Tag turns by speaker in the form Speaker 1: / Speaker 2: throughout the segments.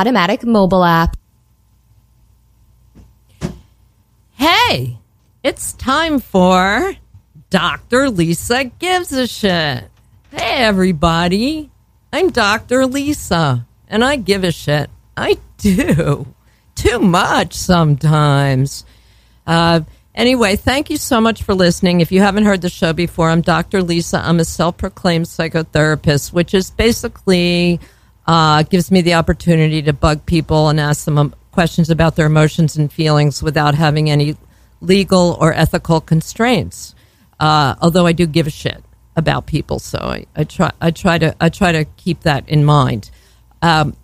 Speaker 1: Podomatic mobile app.
Speaker 2: Hey, it's time for Dr. Lisa Gives a Shit. Hey, everybody. I'm Dr. Lisa, and I give a shit. I do. Too much sometimes. Uh, anyway, thank you so much for listening. If you haven't heard the show before, I'm Dr. Lisa. I'm a self proclaimed psychotherapist, which is basically uh, gives me the opportunity to bug people and ask them um, questions about their emotions and feelings without having any legal or ethical constraints. Uh, although I do give a shit about people, so I, I try I try to I try to keep that in mind. Um,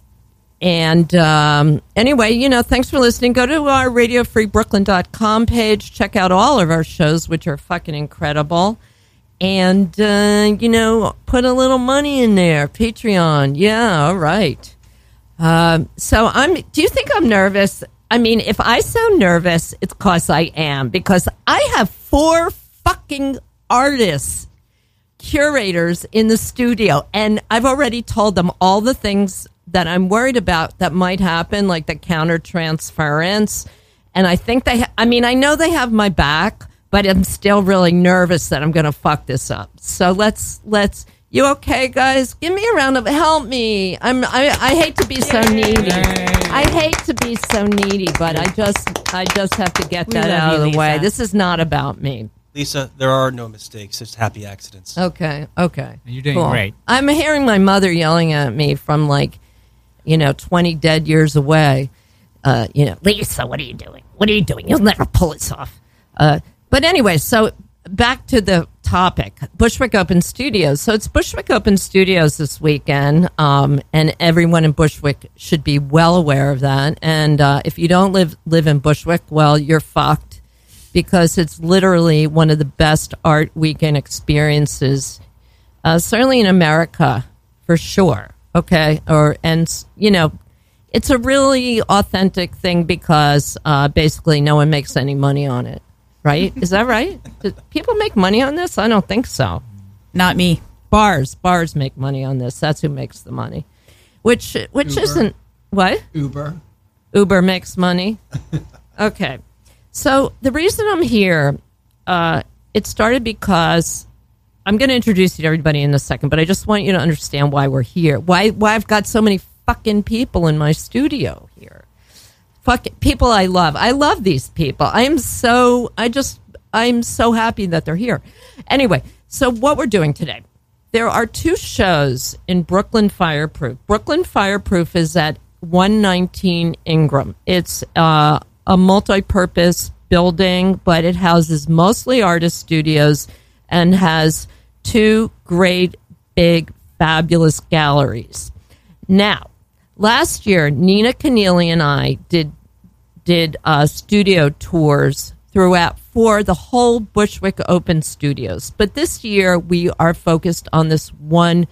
Speaker 2: and um, anyway, you know, thanks for listening. Go to our radiofreebrooklyn.com page. Check out all of our shows, which are fucking incredible. And, uh, you know, put a little money in there. Patreon. Yeah, all right. Um, so I'm, do you think I'm nervous? I mean, if I sound nervous, it's because I am, because I have four fucking artists, curators in the studio, and I've already told them all the things that I'm worried about that might happen, like the counter transference. And I think they, ha- I mean, I know they have my back, but I'm still really nervous that I'm going to fuck this up. So let's, let's, you okay, guys? Give me a round of help me. I'm, I, I hate to be so needy. I hate to be so needy, but I just, I just have to get that out of the way. This is not about me.
Speaker 3: Lisa, there are no mistakes. It's happy accidents.
Speaker 2: Okay, okay.
Speaker 4: You're doing great.
Speaker 2: I'm hearing my mother yelling at me from like, you know, 20 dead years away. Uh, you know, Lisa, what are you doing? What are you doing? You'll never pull this off. Uh, but anyway, so back to the topic Bushwick Open Studios. So it's Bushwick Open Studios this weekend, um, and everyone in Bushwick should be well aware of that. And uh, if you don't live live in Bushwick, well, you're fucked because it's literally one of the best art weekend experiences, uh, certainly in America, for sure. Okay, or and you know, it's a really authentic thing because uh, basically no one makes any money on it. Right? Is that right? Do people make money on this? I don't think so.
Speaker 5: Not me.
Speaker 2: Bars, bars make money on this. That's who makes the money. Which, which
Speaker 6: Uber.
Speaker 2: isn't what
Speaker 6: Uber.
Speaker 2: Uber makes money. okay. So the reason I'm here, uh, it started because I'm going to introduce you to everybody in a second, but I just want you to understand why we're here. Why why I've got so many fucking people in my studio here. Fuck people I love. I love these people. I am so I just I'm so happy that they're here. Anyway, so what we're doing today. There are two shows in Brooklyn Fireproof. Brooklyn Fireproof is at 119 Ingram. It's uh, a multi-purpose building, but it houses mostly artist studios and has two great, big, fabulous galleries. Now, last year, Nina Keneally and I did did uh, studio tours throughout for the whole Bushwick Open Studios. But this year, we are focused on this one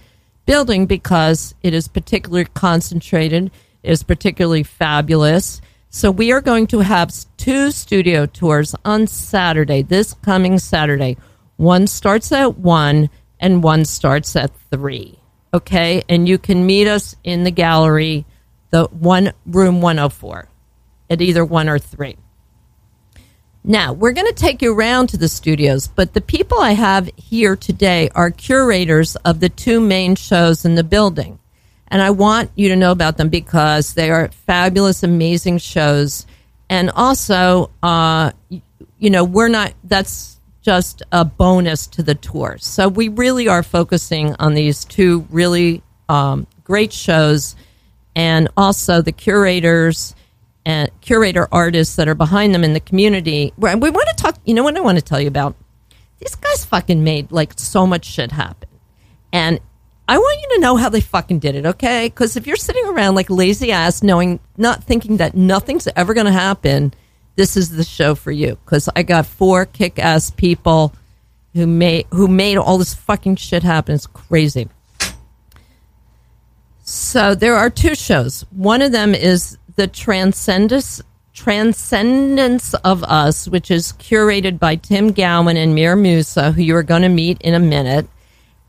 Speaker 2: building because it is particularly concentrated, it is particularly fabulous. So we are going to have two studio tours on Saturday, this coming Saturday. One starts at 1 and one starts at 3. Okay? And you can meet us in the gallery, the one room 104 at either 1 or 3. Now, we're going to take you around to the studios, but the people I have here today are curators of the two main shows in the building. And I want you to know about them because they are fabulous, amazing shows. And also, uh, you know, we're not, that's just a bonus to the tour. So we really are focusing on these two really um, great shows and also the curators and curator artists that are behind them in the community. We want to talk, you know what I want to tell you about? These guys fucking made like so much shit happen. And I want you to know how they fucking did it, okay? Because if you're sitting around like lazy ass, knowing, not thinking that nothing's ever going to happen, this is the show for you. Because I got four kick ass people who made who made all this fucking shit happen. It's crazy. So there are two shows. One of them is the Transcendence Transcendence of Us, which is curated by Tim Gowan and Mir Musa, who you are going to meet in a minute.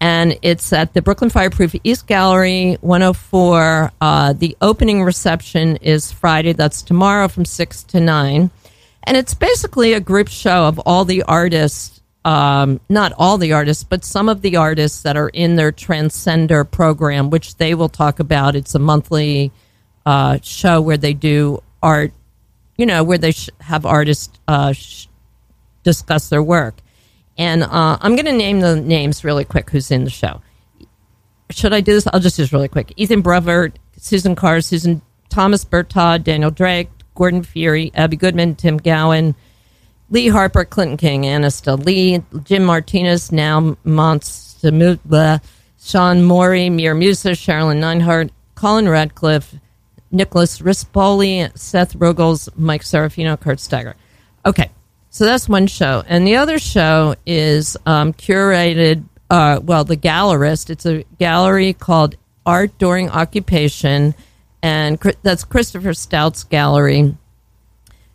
Speaker 2: and it's at the Brooklyn Fireproof East Gallery, 104. Uh, the opening reception is Friday. That's tomorrow from six to nine, and it's basically a group show of all the artists. Um, not all the artists, but some of the artists that are in their Transcender program, which they will talk about. It's a monthly uh, show where they do art, you know, where they sh- have artists uh, sh- discuss their work. And uh, I'm going to name the names really quick who's in the show. Should I do this? I'll just do this really quick. Ethan Brevert, Susan Carr, Susan Thomas Bertod, Daniel Drake, Gordon Fury, Abby Goodman, Tim Gowan, Lee Harper, Clinton King, Anista Lee, Jim Martinez, now Monstamutla, Sean Morey, Mir Musa, Sherilyn Neinhardt, Colin Radcliffe, Nicholas Rispoli, Seth Ruggles, Mike Serafino, Kurt Steiger. Okay, so that's one show. And the other show is um, curated, uh, well, The Gallerist. It's a gallery called Art During Occupation, and that's Christopher Stout's gallery.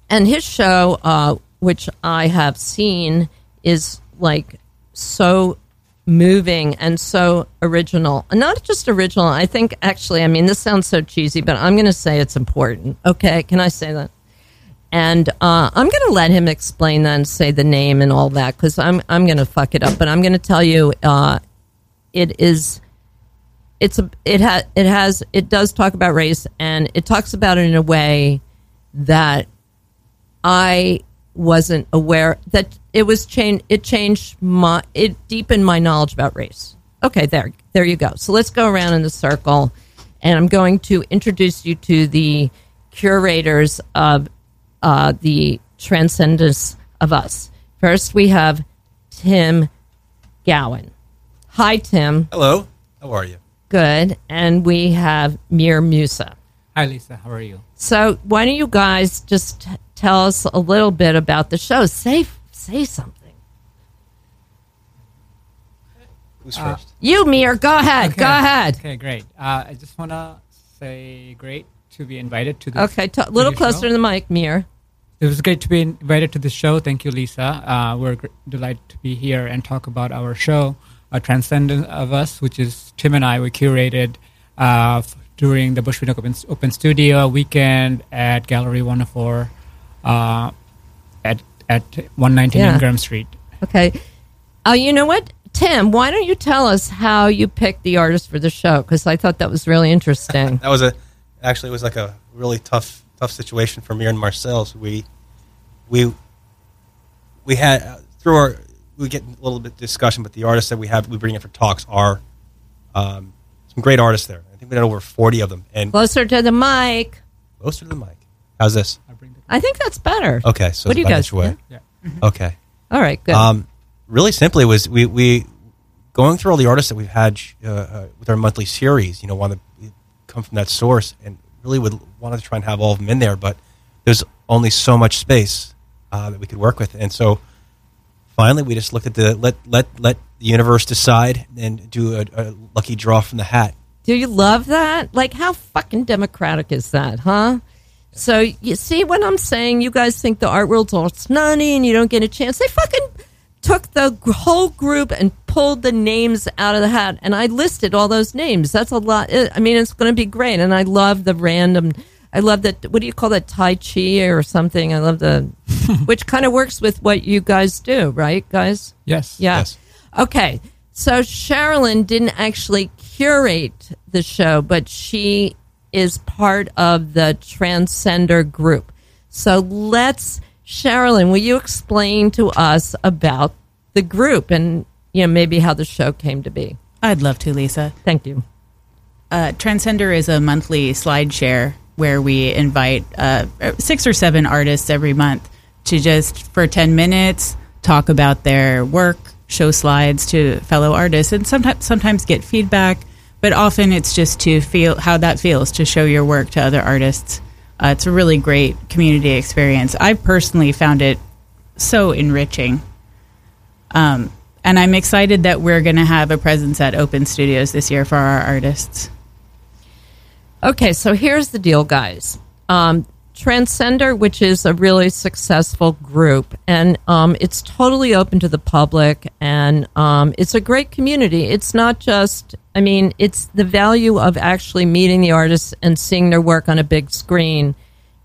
Speaker 2: And his show, uh, which I have seen, is like so moving and so original. Not just original. I think actually, I mean, this sounds so cheesy, but I'm going to say it's important. Okay, can I say that? And uh, I'm going to let him explain that and say the name and all that because I'm I'm going to fuck it up. But I'm going to tell you, uh, it is it's a it has it has it does talk about race and it talks about it in a way that I wasn't aware that it was changed. It changed my it deepened my knowledge about race. Okay, there there you go. So let's go around in the circle, and I'm going to introduce you to the curators of uh, the Transcendence of Us. First, we have Tim Gowan. Hi, Tim.
Speaker 3: Hello. How are you?
Speaker 2: Good. And we have Mir Musa.
Speaker 1: Hi, Lisa. How are you?
Speaker 2: So, why don't you guys just tell us a little bit about the show? Say say something.
Speaker 3: Who's
Speaker 1: Uh,
Speaker 3: first?
Speaker 2: You, Mir, go ahead. Go ahead.
Speaker 1: Okay, great. Uh, I just want to say great to be invited to this.
Speaker 2: Okay, t- a little closer
Speaker 1: show.
Speaker 2: to the mic, Mir.
Speaker 1: It was great to be invited to the show. Thank you, Lisa. Uh, we're gr- delighted to be here and talk about our show, A Transcendent of Us, which is Tim and I we curated uh, f- during the Bushwick Open, Open Studio weekend at Gallery 104 uh, at at 119
Speaker 2: Yeah.
Speaker 1: Ingram Street.
Speaker 2: Okay. Oh, you know what? Tim, why don't you tell us how you picked the artist for the show? Because I thought that was really interesting.
Speaker 3: That was a actually it was like a really tough tough situation for me and Marcel's. We we we had uh, through our we get a little bit discussion, but the artists that we have we bring in for talks are um, some great artists there. I think we had over forty of them, and
Speaker 2: Closer to the mic.
Speaker 3: closer to the mic. How's this?
Speaker 1: I bring the,
Speaker 2: I think that's better.
Speaker 3: Okay, so
Speaker 2: What do you
Speaker 3: about
Speaker 2: guys
Speaker 3: inch away.
Speaker 2: think?
Speaker 1: yeah.
Speaker 3: Okay.
Speaker 2: All right, good.
Speaker 3: Um, really simply was we, we going through all the artists that we've had uh, uh, with our monthly series. You know, want to come from that source and really would wanted to try and have all of them in there, but there's only so much space uh, that we could work with, and so finally we just looked at the let let let the universe decide and do a, a lucky draw from the hat.
Speaker 2: Do you love that? Like, how fucking democratic is that, huh? So, you see what I'm saying? You guys think the art world's all snotty and you don't get a chance. They fucking took the whole group and pulled the names out of the hat. And I listed all those names. That's a lot. Uh, I mean, it's going to be great. And I love the random. I love that. What do you call that? Tai Chi or something? I love the. which kind of works with what you guys do, right, guys?
Speaker 1: Yes.
Speaker 2: Yeah.
Speaker 3: Yes.
Speaker 2: Okay. So Sherilyn didn't actually curate the show, but she is part of the Transcender group. So let's, Sherilyn, will you explain to us about the group and you know maybe how the show came to be?
Speaker 5: I'd love to, Lisa.
Speaker 2: Thank you.
Speaker 5: Uh, Transcender is a monthly slide share where we invite uh, six or seven artists every month to just for 10 minutes talk about their work, show slides to fellow artists, and sometimes, sometimes get feedback. But often it's just to feel how that feels to show your work to other artists. Uh, it's a really great community experience. I personally found it so enriching. Um, and I'm excited that we're going to have a presence at Open Studios this year for our artists.
Speaker 2: Okay, so here's the deal, guys. Um, Transcender, which is a really successful group, and um, it's totally open to the public, and um, it's a great community. It's not just, I mean, it's the value of actually meeting the artists and seeing their work on a big screen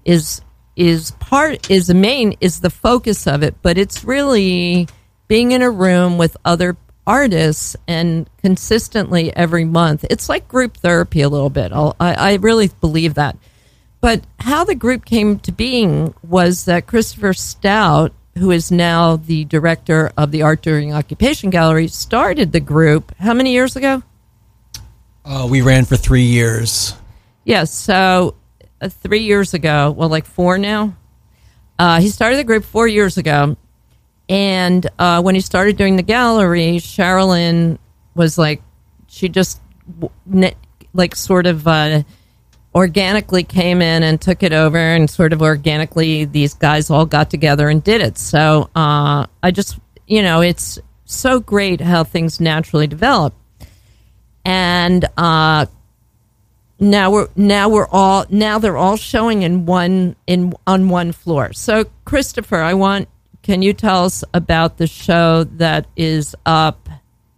Speaker 2: is is part is the main is the focus of it, but it's really being in a room with other artists and consistently every month. It's like group therapy a little bit. I'll, I, I really believe that. But how the group came to being was that Christopher Stout, who is now the director of the Art During Occupation Gallery, started the group how many years ago?
Speaker 4: Uh, we ran for three years.
Speaker 2: Yes, so uh, three years ago, well, like four now. Uh, he started the group four years ago, and uh, when he started doing the gallery, Sherilyn was like, she just like sort of uh, organically came in and took it over, and sort of organically, these guys all got together and did it. So uh, I just, you know, it's so great how things naturally develop. And uh, now we're now we're all now they're all showing in one in on one floor. So Christopher, I want can you tell us about the show that is up?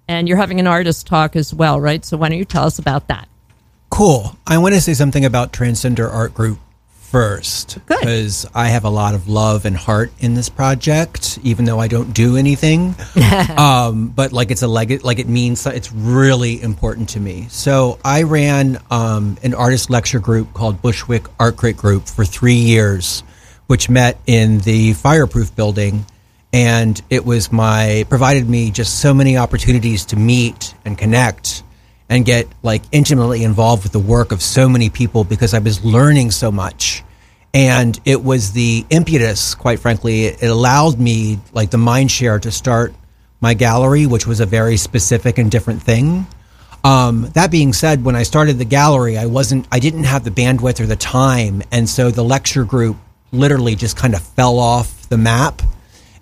Speaker 2: And you're having an artist talk as well, right? So why don't you tell us about that?
Speaker 4: Cool. I want to say something about Transcender Art Group first
Speaker 2: Good.
Speaker 4: because I have a lot of love and heart in this project, even though I don't do anything. um, but like it's a leg, like it means it's really important to me. So I ran um, an artist lecture group called Bushwick Art Crit Group for three years which met in the fireproof building. And it was my, provided me just so many opportunities to meet and connect and get like intimately involved with the work of so many people because I was learning so much. And it was the impetus, quite frankly, it allowed me, like the mind share, to start my gallery, which was a very specific and different thing. Um, that being said, when I started the gallery, I wasn't, I didn't have the bandwidth or the time, and so the lecture group literally just kind of fell off the map.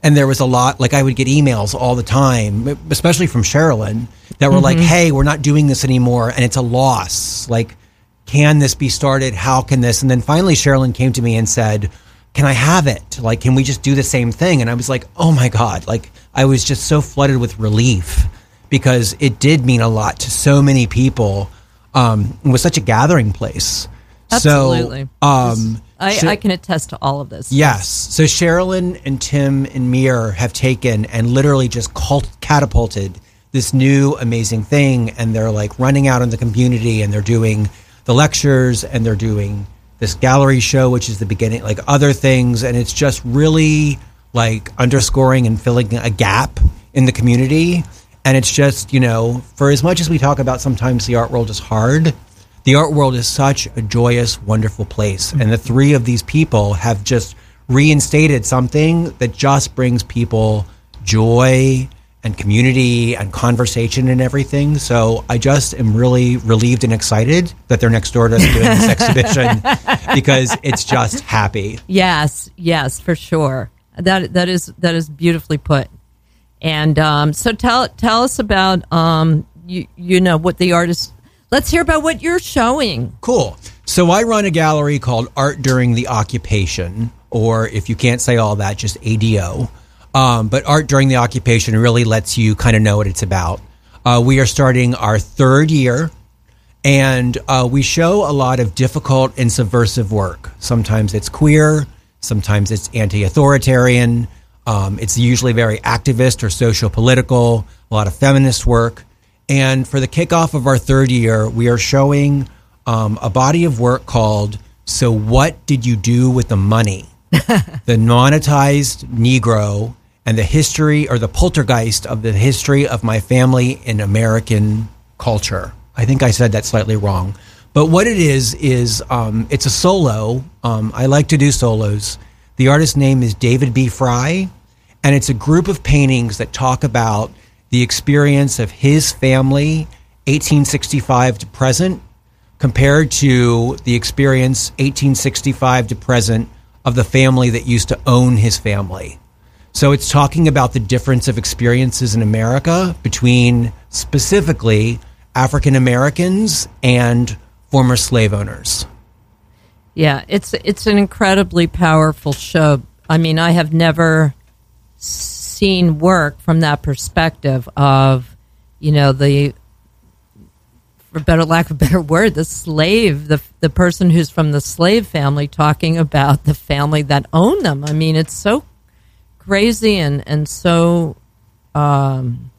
Speaker 4: And there was a lot, like I would get emails all the time, especially from Sherilyn, that were mm-hmm. like, hey, we're not doing this anymore and it's a loss. Like, can this be started? How can this? And then finally, Sherilyn came to me and said, can I have it? Like, can we just do the same thing? And I was like, oh my God. Like, I was just so flooded with relief because it did mean a lot to so many people. Um, it was such a gathering place.
Speaker 2: Absolutely.
Speaker 4: So, um,
Speaker 2: I, I, can attest to all of this.
Speaker 4: Yes. So Sherilyn and Tim and Mir have taken and literally just cult- catapulted this new amazing thing, and they're like running out in the community, and they're doing the lectures, and they're doing this gallery show, which is the beginning, like other things, and it's just really like underscoring and filling a gap in the community. And it's just, you know, for as much as we talk about sometimes the art world is hard, the art world is such a joyous, wonderful place. And the three of these people have just reinstated something that just brings people joy and community and conversation and everything. So I just am really relieved and excited that they're next door to us doing this exhibition because it's just happy.
Speaker 2: Yes, yes, for sure. That that is that is beautifully put. And um, so tell tell us about um, you you know what the artist Let's hear about what you're showing.
Speaker 4: Cool. So I run a gallery called Art During the Occupation, or if you can't say all that, just ADO. Um, but Art During the Occupation really lets you kind of know what it's about. Uh, we are starting our third year, and uh, we show a lot of difficult and subversive work. Sometimes it's queer, sometimes it's anti authoritarian, um, it's usually very activist or social political, a lot of feminist work. And for the kickoff of our third year, we are showing um, a body of work called So What Did You Do with the Money? the monetized Negro and the history or the poltergeist of the history of my family in American culture. I think I said that slightly wrong. But what it is, is um, it's a solo. Um, I like to do solos. The artist's name is David B. Fry, and it's a group of paintings that talk about the experience of his family, 1865 to present, compared to the experience 1865 to present of the family that used to own his family. So it's talking about the difference of experiences in America between specifically African Americans and former slave owners.
Speaker 2: Yeah, it's it's an incredibly powerful show. I mean, I have never seen work from that perspective of, you know, the for better lack of a better word, the slave, the the person who's from the slave family talking about the family that owned them. I mean, it's so crazy and and so um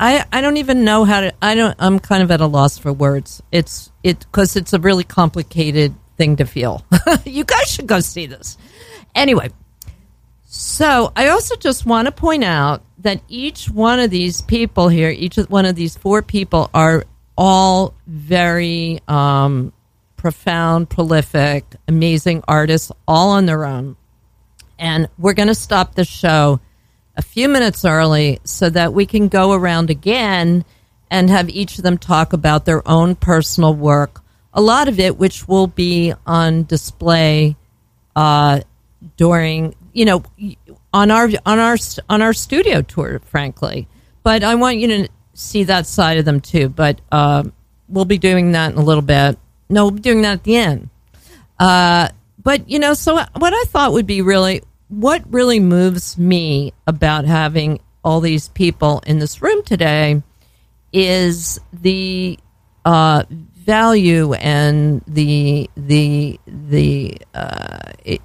Speaker 2: I I don't even know how to I don't I'm kind of at a loss for words. It's it cuz it's a really complicated thing to feel. you guys should go see this. Anyway, so I also just want to point out that each one of these people here, each one of these four people are all very um, profound, prolific, amazing artists, all on their own. And we're going to stop the show a few minutes early so that we can go around again and have each of them talk about their own personal work. A lot of it, which will be on display uh, during, you know, on our on our on our studio tour, frankly. But I want you to see that side of them too. But uh, we'll be doing that in a little bit. No, we'll be doing that at the end. Uh, but you know, so what I thought would be really what really moves me about having all these people in this room today is the uh, value and the the the uh, uh,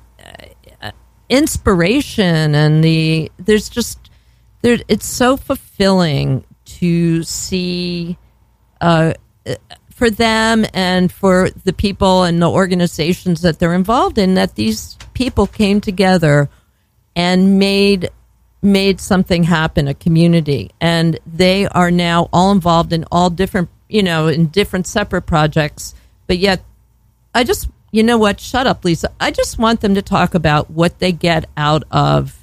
Speaker 2: inspiration and the there's just there it's so fulfilling to see uh, for them and for the people and the organizations that they're involved in that these people came together and made made something happen a community. And they are now all involved in all different you know in different separate projects. But yet i just you know what shut up lisa i just want them to talk about what they get out of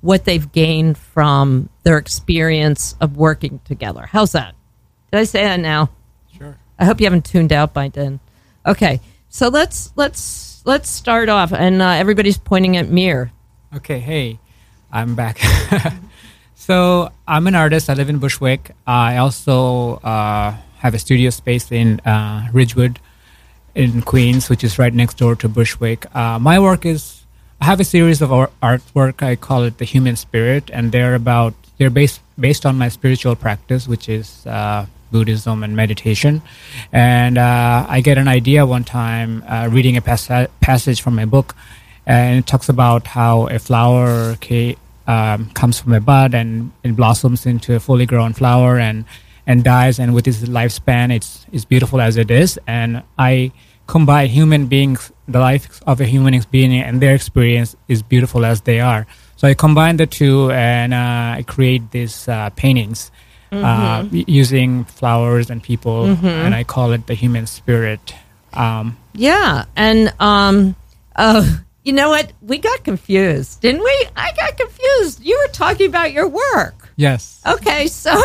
Speaker 2: what they've gained from their experience of working together how's that did i say that now
Speaker 1: Sure.
Speaker 2: I hope you haven't tuned out by then. Okay, so let's let's let's start off, and uh, everybody's pointing at Mir.
Speaker 1: Okay, hey, I'm back. so I'm an artist. I live in Bushwick. I also uh, have a studio space in uh, Ridgewood in Queens, which is right next door to Bushwick. Uh, my work is I have a series of artwork. I call it the Human Spirit, and they're about they're based based on my spiritual practice, which is uh, Buddhism and meditation. And uh, I get an idea one time uh, reading a pas- passage from my book, and it talks about how a flower ca- um, comes from a bud and it blossoms into a fully grown flower and and dies. And with its lifespan, it's it's beautiful as it is. And I combine human beings, the life of a human being, and their experience is beautiful as they are. So I combine the two, and uh, I create these uh, paintings uh, using flowers and people, and I call it the human spirit. Um,
Speaker 2: Yeah, and um, uh, you know what? We got confused, didn't we? I got confused. You were talking about your work.
Speaker 1: yes.
Speaker 2: Okay, so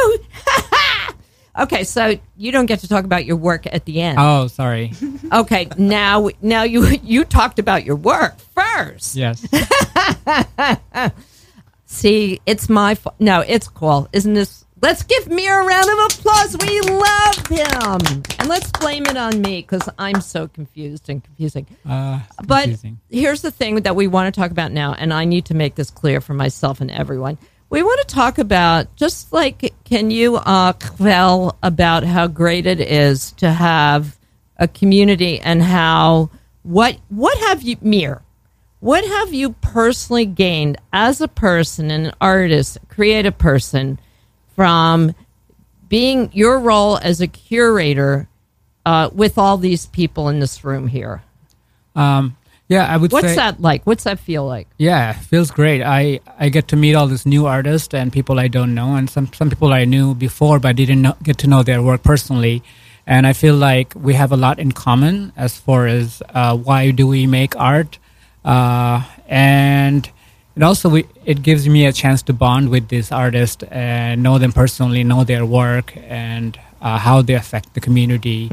Speaker 2: okay, so you don't get to talk about your work at the end.
Speaker 1: Oh, sorry.
Speaker 2: Okay, now now you you talked about your work first.
Speaker 1: Yes.
Speaker 2: See, it's my fa- no, it's cool, isn't this? Let's give Mir a round of applause. We love him, and let's blame it on me because I'm so confused and confusing.
Speaker 1: Uh,
Speaker 2: But
Speaker 1: confusing.
Speaker 2: here's the thing that we want to talk about now, and I need to make this clear for myself and everyone. We want to talk about just like, can you uh, about how great it is to have a community and how what what have you Mir? What have you personally gained as a person, and an artist, creative person, from being your role as a curator uh, with all these people in this room here?
Speaker 1: Um, yeah, I would
Speaker 2: What's
Speaker 1: say.
Speaker 2: that like? What's that feel like?
Speaker 1: Yeah, feels great. I, I get to meet all these new artists and people I don't know, and some, some people I knew before but didn't know, get to know their work personally. And I feel like we have a lot in common as far as uh, why do we make art, uh, and it also we, it gives me a chance to bond with these artists and know them personally, know their work, and uh, how they affect the community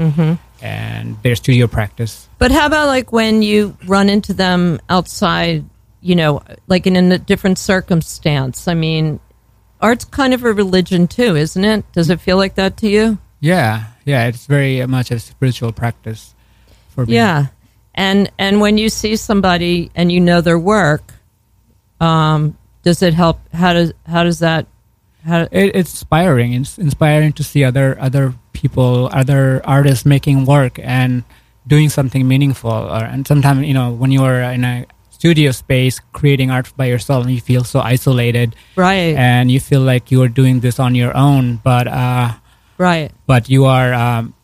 Speaker 1: and their studio practice.
Speaker 2: But how about like when you run into them outside, you know, like in a different circumstance? I mean, art's kind of a religion too, isn't it? Does it feel like that to you?
Speaker 1: Yeah, yeah, it's very much a spiritual practice for me.
Speaker 2: Yeah. And and when you see somebody and you know their work, um, does it help? How does how does that?
Speaker 1: It's inspiring. It's inspiring to see other other people, other artists making work and doing something meaningful. Or, and sometimes you know when you are in a studio space creating art by yourself, you feel so isolated,
Speaker 2: right?
Speaker 1: And you feel like you are doing this on your own, but uh,
Speaker 2: right.
Speaker 1: But you are. Um,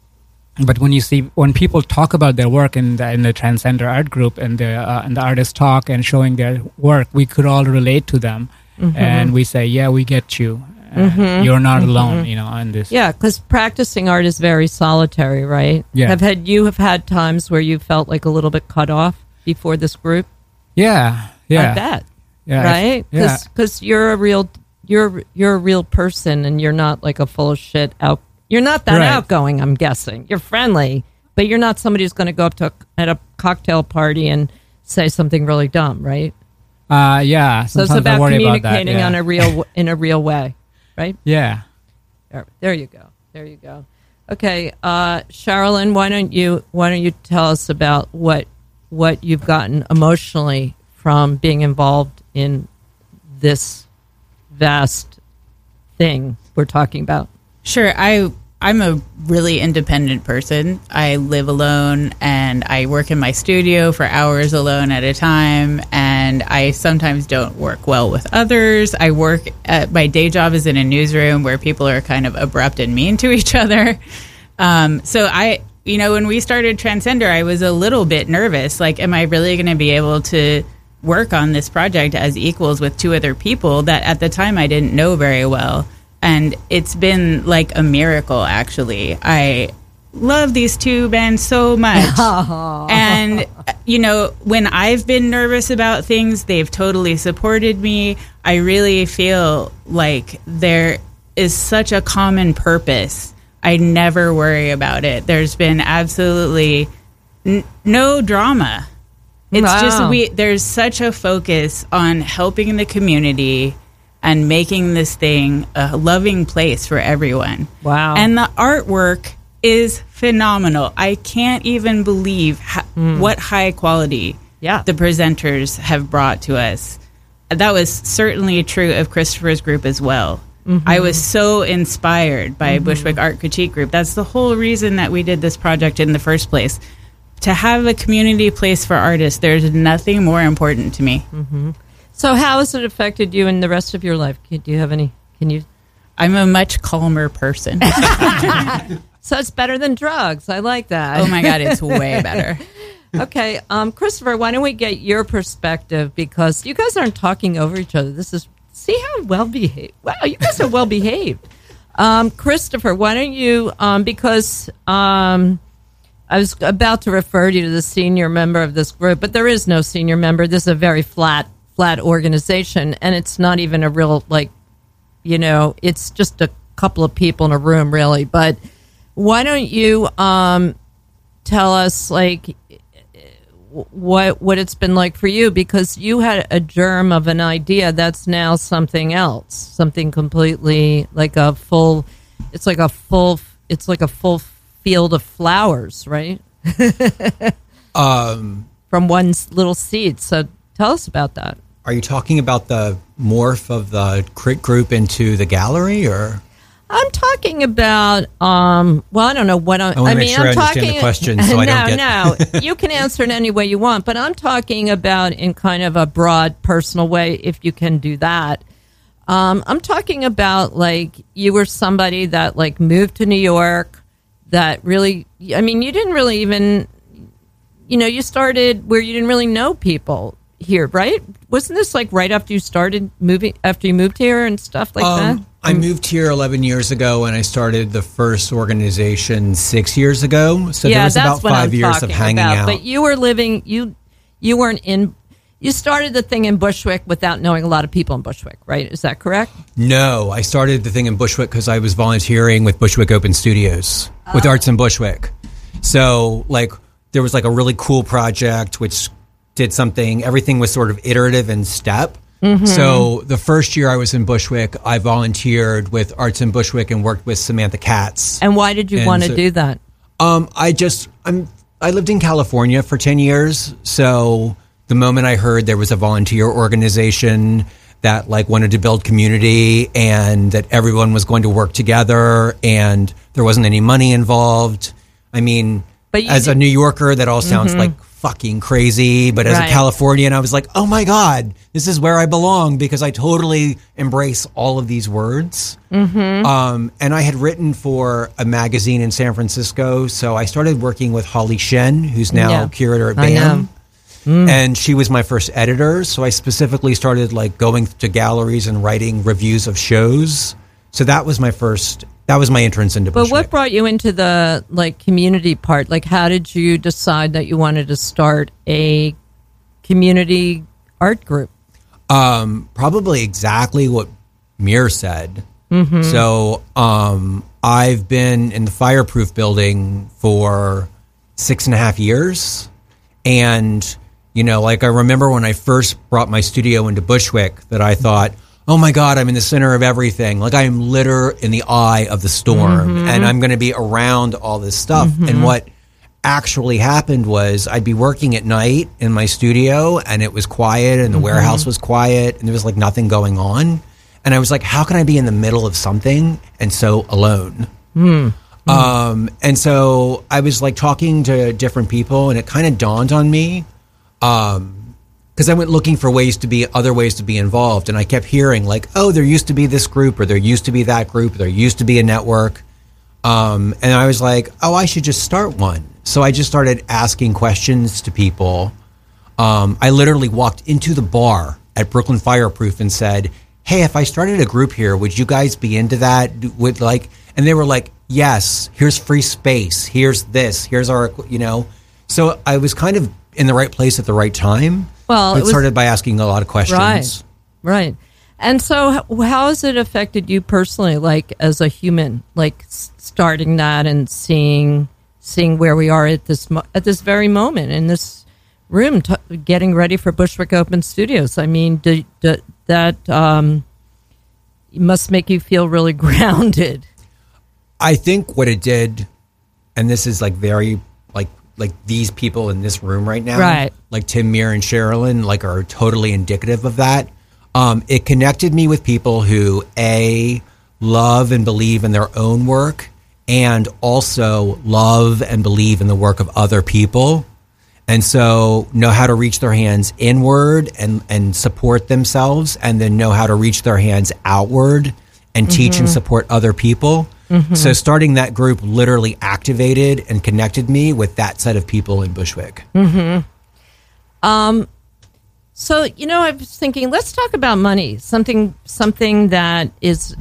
Speaker 1: but when you see when people talk about their work in the in the transcender art group and the uh, and the artists talk and showing their work, we could all relate to them, mm-hmm. and we say, "Yeah, we get you. Mm-hmm. You're not mm-hmm. alone." You know, on this.
Speaker 2: Yeah, because practicing art is very solitary, right?
Speaker 1: Yeah.
Speaker 2: Have had you have had times where you felt like a little bit cut off before this group?
Speaker 1: Yeah, yeah.
Speaker 2: I bet.
Speaker 1: Yeah,
Speaker 2: right.
Speaker 1: Because
Speaker 2: yeah. you're a real you're you're a real person, and you're not like a full of shit out you're not that right. outgoing, I'm guessing. You're friendly, but you're not somebody who's going to go up to a, at a cocktail party and say something really dumb, right?
Speaker 1: Uh, yeah.
Speaker 2: So it's about communicating about yeah. on a real in a real way, right?
Speaker 1: Yeah.
Speaker 2: There, there you go. There you go. Okay, uh, Sherilyn, why don't you why don't you tell us about what what you've gotten emotionally from being involved in this vast thing we're talking about?
Speaker 5: Sure. I I'm a really independent person. I live alone and I work in my studio for hours alone at a time and I sometimes don't work well with others. I work at my day job is in a newsroom where people are kind of abrupt and mean to each other. Um, so I you know when we started Transcender I was a little bit nervous like am I really going to be able to work on this project as equals with two other people that at the time I didn't know very well and it's been like a miracle actually. I love these two bands so much. And you know when i've been nervous about things they've totally supported me. I really feel like there is such a common purpose. I never worry about it. There's been absolutely n- no drama. It's wow. just we there's such a focus on helping the community and making this thing a loving place for everyone.
Speaker 2: Wow.
Speaker 5: And the artwork is phenomenal. I can't even believe mm. what high quality
Speaker 2: yeah.
Speaker 5: the presenters have brought to us. That was certainly true of Christopher's group as well. Mm-hmm. I was so inspired by mm-hmm. Bushwick Art Critique Group. That's the whole reason that we did this project in the first place. To have a community place for artists, there's nothing more important to me.
Speaker 2: Mm-hmm. So, how has it affected you in the rest of your life? Do you have any? Can you?
Speaker 5: I'm a much calmer person.
Speaker 2: so it's better than drugs. I like that.
Speaker 5: Oh my god, it's way better.
Speaker 2: okay, um, Christopher, why don't we get your perspective because you guys aren't talking over each other. This is see how well behaved. Wow, you guys are well behaved. Um, Christopher, why don't you? Um, because um, I was about to refer you to the senior member of this group, but there is no senior member. This is a very flat flat organization and it's not even a real like you know it's just a couple of people in a room really. But why don't you um tell us like what what it's been like for you? Because you had a germ of an idea that's now something else something completely like a full it's like a full it's like a full field of flowers right?
Speaker 4: Um.
Speaker 2: From one little seed. So tell us about that
Speaker 4: are you talking about the morph of the crit group into the gallery, or?
Speaker 2: I'm talking about. Um, well, I don't know what I'm,
Speaker 4: I,
Speaker 2: I
Speaker 4: mean.
Speaker 2: Sure
Speaker 4: I'm
Speaker 2: I talking.
Speaker 4: The question, so
Speaker 2: no,
Speaker 4: I don't get...
Speaker 2: no. You can answer it any way you want, but I'm talking about in kind of a broad, personal way, if you can do that. Um, I'm talking about like you were somebody that like moved to New York, that really. I mean, you didn't really even. You know, you started where you didn't really know people here, right? Wasn't this like right after you started moving, after you moved here and stuff like um, that?
Speaker 4: I moved here 11 years ago and I started the first organization six years ago. So
Speaker 2: yeah,
Speaker 4: there was about 5
Speaker 2: I'm
Speaker 4: years of hanging
Speaker 2: about.
Speaker 4: out.
Speaker 2: But you were living, you, you weren't in, you started the thing in Bushwick without knowing a lot of people in Bushwick, right? Is that correct?
Speaker 4: No, I started the thing in Bushwick because I was volunteering with Bushwick Open Studios with oh. Arts in Bushwick. So, like, there was like a really cool project which did something. Everything was sort of iterative and step. Mm-hmm. So the first year I was in Bushwick, I volunteered with Arts in Bushwick and worked with Samantha Katz.
Speaker 2: And why did you want to so, do that?
Speaker 4: Um, I just I'm I lived in California for 10 years. So the moment I heard there was a volunteer organization that like wanted to build community and that everyone was going to work together and there wasn't any money involved. I mean,
Speaker 2: But
Speaker 4: as a New Yorker, that all sounds like fucking crazy. But as
Speaker 2: Right.
Speaker 4: a Californian, I was like, oh my God, this is where I belong because I totally embrace all of these words. Um, and I had written for a magazine in San Francisco. So I started working with Holly Shen, who's now
Speaker 2: Yeah.
Speaker 4: curator at. BAM. And she was my first editor. So I specifically started like going to galleries and writing reviews of shows. So that was my first, that was my entrance into
Speaker 2: But what brought you into the like community part? Like, how did you decide that you wanted to start a community art group?
Speaker 4: Um, probably exactly what Mir said. So, um, I've been in the fireproof building for six and a half years. And, you know, like I remember when I first brought my studio into Bushwick that I thought, oh my God, I'm in the center of everything. Like I am litter in the eye of the storm and I'm going to be around all this stuff. And what actually happened was I'd be working at night in my studio and it was quiet and the warehouse was quiet and there was like nothing going on. And I was like, how can I be in the middle of something and so alone? Um, and so I was like talking to different people and it kind of dawned on me. Um, because I went looking for ways to be other ways to be involved, and I kept hearing like, "Oh, there used to be this group, or there used to be that group, or there used to be a network," um, and I was like, "Oh, I should just start one." So I just started asking questions to people. Um, I literally walked into the bar at Brooklyn Fireproof and said, "Hey, if I started a group here, would you guys be into that?" Would like, and they were like, "Yes. Here's free space. Here's this. Here's our, you know." So I was kind of in the right place at the right time.
Speaker 2: Well,
Speaker 4: But
Speaker 2: it was-
Speaker 4: started by asking a lot of questions.
Speaker 2: Right. Right. And so, how has it affected you personally, like as a human, like starting that and seeing seeing where we are at this at this very moment in this room, t- getting ready for Bushwick Open Studios? I mean, do, do, that um, must make you feel really grounded.
Speaker 4: I think what it did, and this is like very like these people in this room right now,
Speaker 2: Right.
Speaker 4: Like Tim Mir and Sherilyn, like are totally indicative of that. Um, it connected me with people who a love and believe in their own work, and also love and believe in the work of other people. And so know how to reach their hands inward and, and support themselves, and then know how to reach their hands outward and teach and support other people. So starting that group literally activated and connected me with that set of people in Bushwick. Um.
Speaker 2: So you know, I was thinking, let's talk about money. Something something that is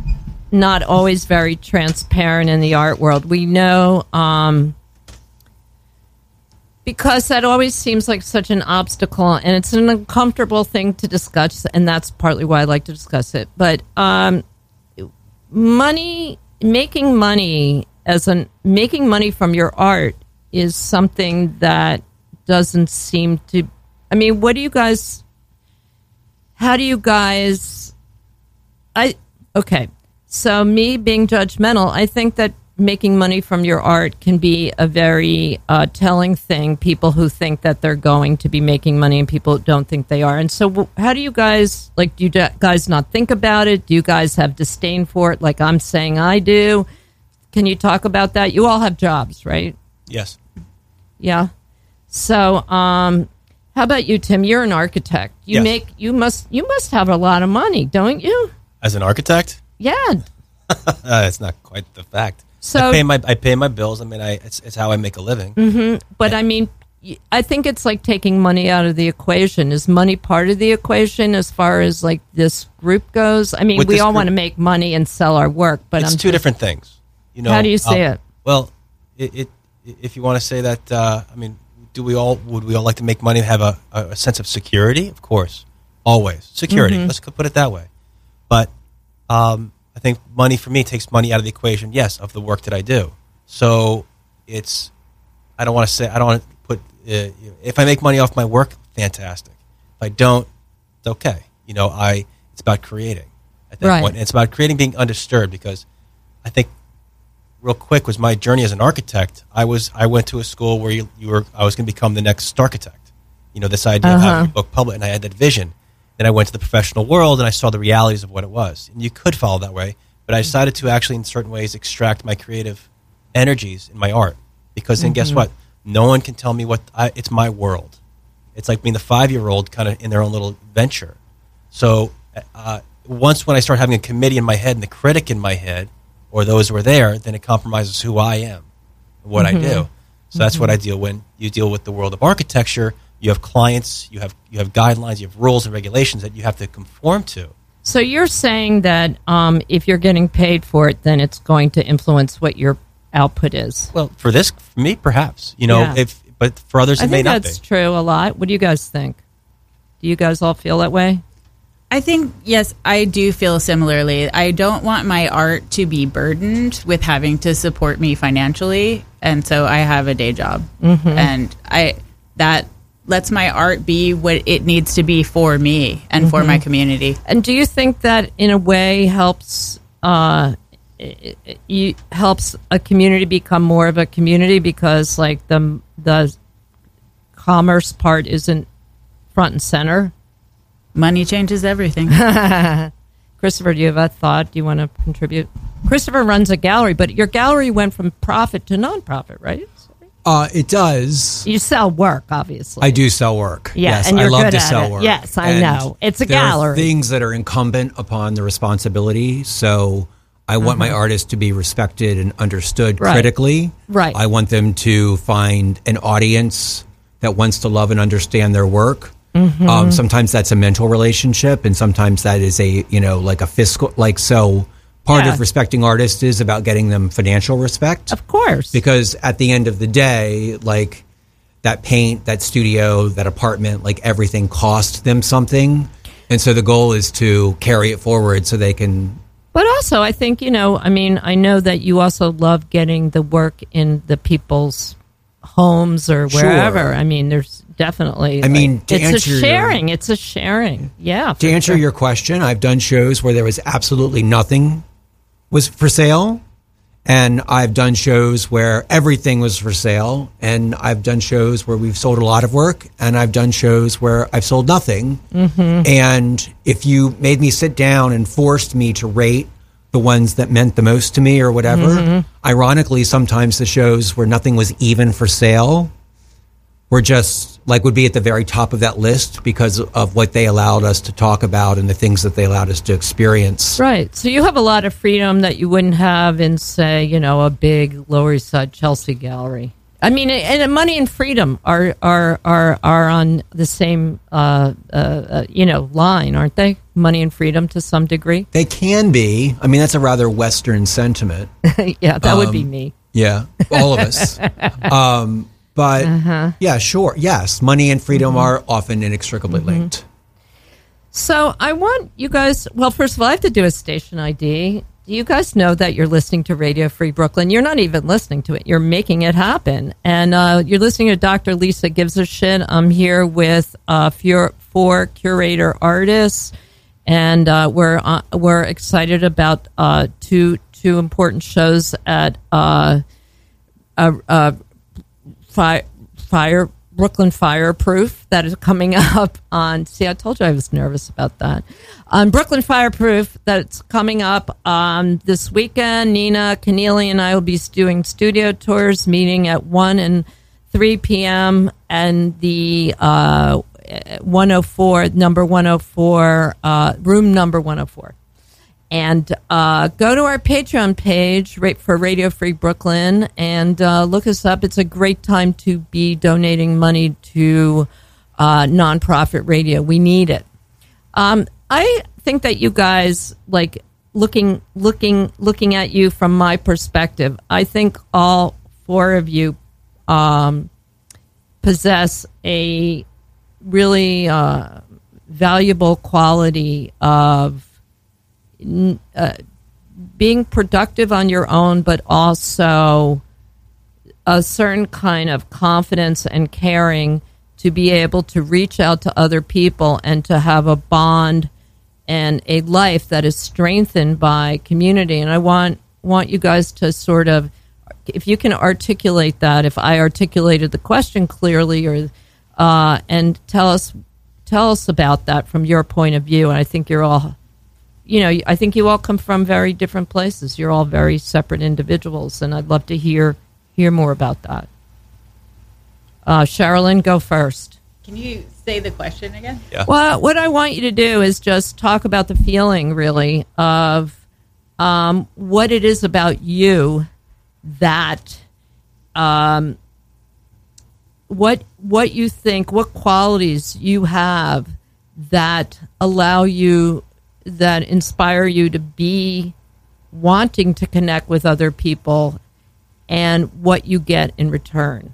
Speaker 2: not always very transparent in the art world. We know um, because that always seems like such an obstacle, and it's an uncomfortable thing to discuss, and that's partly why I like to discuss it. But um, money, making money as an making money from your art is something that doesn't seem to. I mean, what do you guys? How do you guys? I okay. So me being judgmental, I think that making money from your art can be a very uh, telling thing. People who think that they're going to be making money and people who don't think they are. And so, how do you guys like? Do you guys not think about it? Do you guys have disdain for it, like I'm saying I do? Can you talk about that? You all have jobs, right?
Speaker 3: Yes.
Speaker 2: Yeah. So, um, how about you, Tim? You're an architect. You
Speaker 3: Yes.
Speaker 2: make you must you must have a lot of money, don't you?
Speaker 3: As an architect,
Speaker 2: Yeah.
Speaker 3: uh, it's not quite the fact.
Speaker 2: So-
Speaker 3: I pay my I pay my bills. I mean, I it's, it's how I make a living.
Speaker 2: But I mean, I think it's like taking money out of the equation. Is money part of the equation as far as like this group goes? I mean, we all
Speaker 3: group-
Speaker 2: want to make money and sell our work, but
Speaker 3: it's
Speaker 2: I'm
Speaker 3: two different things. You know,
Speaker 2: How do you say
Speaker 3: uh,
Speaker 2: it?
Speaker 3: Well, it, it if you want to say that, uh, I mean, do we all would we all like to make money and have a, a, a sense of security? Of course, always security.
Speaker 2: Mm-hmm.
Speaker 3: Let's put it that way. But um, I think money for me takes money out of the equation. Yes, of the work that I do. So it's I don't want to say I don't want to put uh, if I make money off my work, fantastic. If I don't, it's okay. You know, I it's about creating at that
Speaker 2: Right.
Speaker 3: point. And it's about creating being undisturbed because I think real quick was my journey as an architect. I was I went to a school where you, you were I was going to become the next architect. You know this idea of having a book public, and I had that vision. Then I went to the professional world and I saw the realities of what it was. And you could follow that way, but I decided to actually, in certain ways, extract my creative energies in my art. Because then, guess mm-hmm. what? No one can tell me what I, it's my world. It's like being the five year old kind of in their own little venture. So uh, once when I start having a committee in my head and the critic in my head, or those who are there, then it compromises who I am, and what I mm-hmm. do. So that's what I mm-hmm. deal when you deal with the world of architecture. You have clients, you have you have guidelines, you have rules and regulations that you have to conform to.
Speaker 2: So you're saying that um, if you're getting paid for it, then it's going to influence what your output is.
Speaker 3: Well, for this, for me, perhaps you know,
Speaker 2: Yeah.
Speaker 3: if but for others,
Speaker 2: I
Speaker 3: it may
Speaker 2: think
Speaker 3: not
Speaker 2: that's
Speaker 3: be.
Speaker 2: true a lot. What do you guys think? Do you guys all feel that way?
Speaker 5: I think yes, I do feel similarly. I don't want my art to be burdened with having to support me financially, and so I have a day job, and I that lets my art be what it needs to be for me and for my community.
Speaker 2: And do you think that in a way helps uh, i- i- you helps a community become more of a community because like the the commerce part isn't front and center?
Speaker 5: Money changes everything.
Speaker 2: Christopher, do you have a thought? Do you want to contribute? Christopher runs a gallery, but your gallery went from profit to nonprofit, right?
Speaker 4: Uh, it does.
Speaker 2: You sell work, obviously.
Speaker 4: I do sell work.
Speaker 2: Yeah,
Speaker 4: yes,
Speaker 2: and
Speaker 4: I
Speaker 2: you're
Speaker 4: love
Speaker 2: good
Speaker 4: to
Speaker 2: at
Speaker 4: sell
Speaker 2: it.
Speaker 4: work.
Speaker 2: Yes, I
Speaker 4: And
Speaker 2: know. It's a
Speaker 4: there
Speaker 2: gallery.
Speaker 4: Are things that are incumbent upon the responsibility. So I want my artists to be respected and understood
Speaker 2: Uh-huh. Right.
Speaker 4: critically.
Speaker 2: Right.
Speaker 4: I want them to find an audience that wants to love and understand their work.
Speaker 2: Mm-hmm.
Speaker 4: Um, sometimes that's a mental relationship, and sometimes that is a you know like a fiscal like so. Part
Speaker 2: Yeah.
Speaker 4: of respecting artists is about getting them financial respect
Speaker 2: of course.
Speaker 4: because at the end of the day, like that paint, that studio, that apartment, like everything cost them something. And so the goal is to carry it forward so they can.
Speaker 2: But also, I think, you know, I mean, I know that you also love getting the work in the people's homes or
Speaker 4: Sure.
Speaker 2: wherever. I mean, there's definitely.
Speaker 4: I mean,
Speaker 2: like, it's a
Speaker 4: your-
Speaker 2: sharing. It's a sharing. Yeah.
Speaker 4: To answer
Speaker 2: sure.
Speaker 4: your question, I've done shows where there was absolutely nothing was for sale. And I've done shows where everything was for sale. And I've done shows where we've sold a lot of work. And I've done shows where I've sold nothing. Mm-hmm. And if you made me sit down and forced me to rate the ones that meant the most to me or whatever, mm-hmm. ironically, sometimes the shows where nothing was even for sale were just like would be at the very top of that list because of what they allowed us to talk about and the things that they allowed us to experience.
Speaker 2: Right. So you have a lot of freedom that you wouldn't have in, say, you know, a big Lower East Side Chelsea gallery. I mean, and money and freedom are are are are on the same, uh, uh, uh, you know, line, aren't they? Money and freedom to some degree.
Speaker 4: They can be. I mean, that's a rather Western sentiment.
Speaker 2: yeah, that would be
Speaker 4: Um,
Speaker 2: me.
Speaker 4: Yeah, all of us. um, but
Speaker 2: Uh-huh.
Speaker 4: yeah, sure. Yes, money and freedom
Speaker 2: Mm-hmm.
Speaker 4: are often inextricably linked.
Speaker 2: So I want you guys. Well, first of all, I have to do a station ID. Do you guys know that you're listening to Radio Free Brooklyn? You're not even listening to it. You're making it happen. And uh, you're listening to Dr. Lisa Gives a Shit. I'm here with uh, four, four curator artists, and uh, we're uh, we're excited about uh, two two important shows at uh, uh, uh, fire, fire Brooklyn Fireproof that is coming up on. See, I told you I was nervous about that. On Brooklyn Fireproof that's coming up um, this weekend. Nina Keneally and I will be doing studio tours, meeting at one and three p.m. and the uh, 104 number 104 uh, room number 104 and uh, go to our Patreon page right, for Radio Free Brooklyn and uh, look us up. It's a great time to be donating money to uh, nonprofit radio. We need it. Um, I think that you guys like looking, looking, looking at you from my perspective. I think all four of you um, possess a really uh, valuable quality of being productive on your own, but also a certain kind of confidence and caring to be able to reach out to other people and to have a bond and a life that is strengthened by community. And I want want you guys to sort of, if you can articulate that, if I articulated the question clearly, or uh, and tell us tell us about that from your point of view. And I think you're all, you know, I think you all come from very different places. You're all very separate individuals, and I'd love to hear hear more about that. Uh, Sherilyn, go first.
Speaker 5: Can you say the question again?
Speaker 3: Yeah.
Speaker 2: Well, what I want you to do is just talk about the feeling, really, of um, what it is about you that, um, what what you think, what qualities you have that allow you, that inspire you to be wanting to connect with other people, and what you get in return.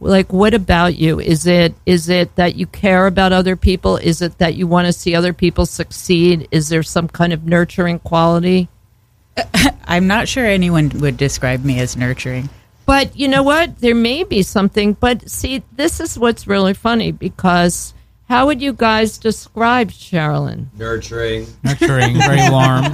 Speaker 2: Like what about you? Is it is it that you care about other people? Is it that you want to see other people succeed? Is there some kind of nurturing quality?
Speaker 5: I'm not sure anyone would describe me as nurturing.
Speaker 2: but you know what? There may be something but see this is what's really funny because how would you guys describe sherilyn
Speaker 4: Nurturing,
Speaker 1: Nurturing, very warm.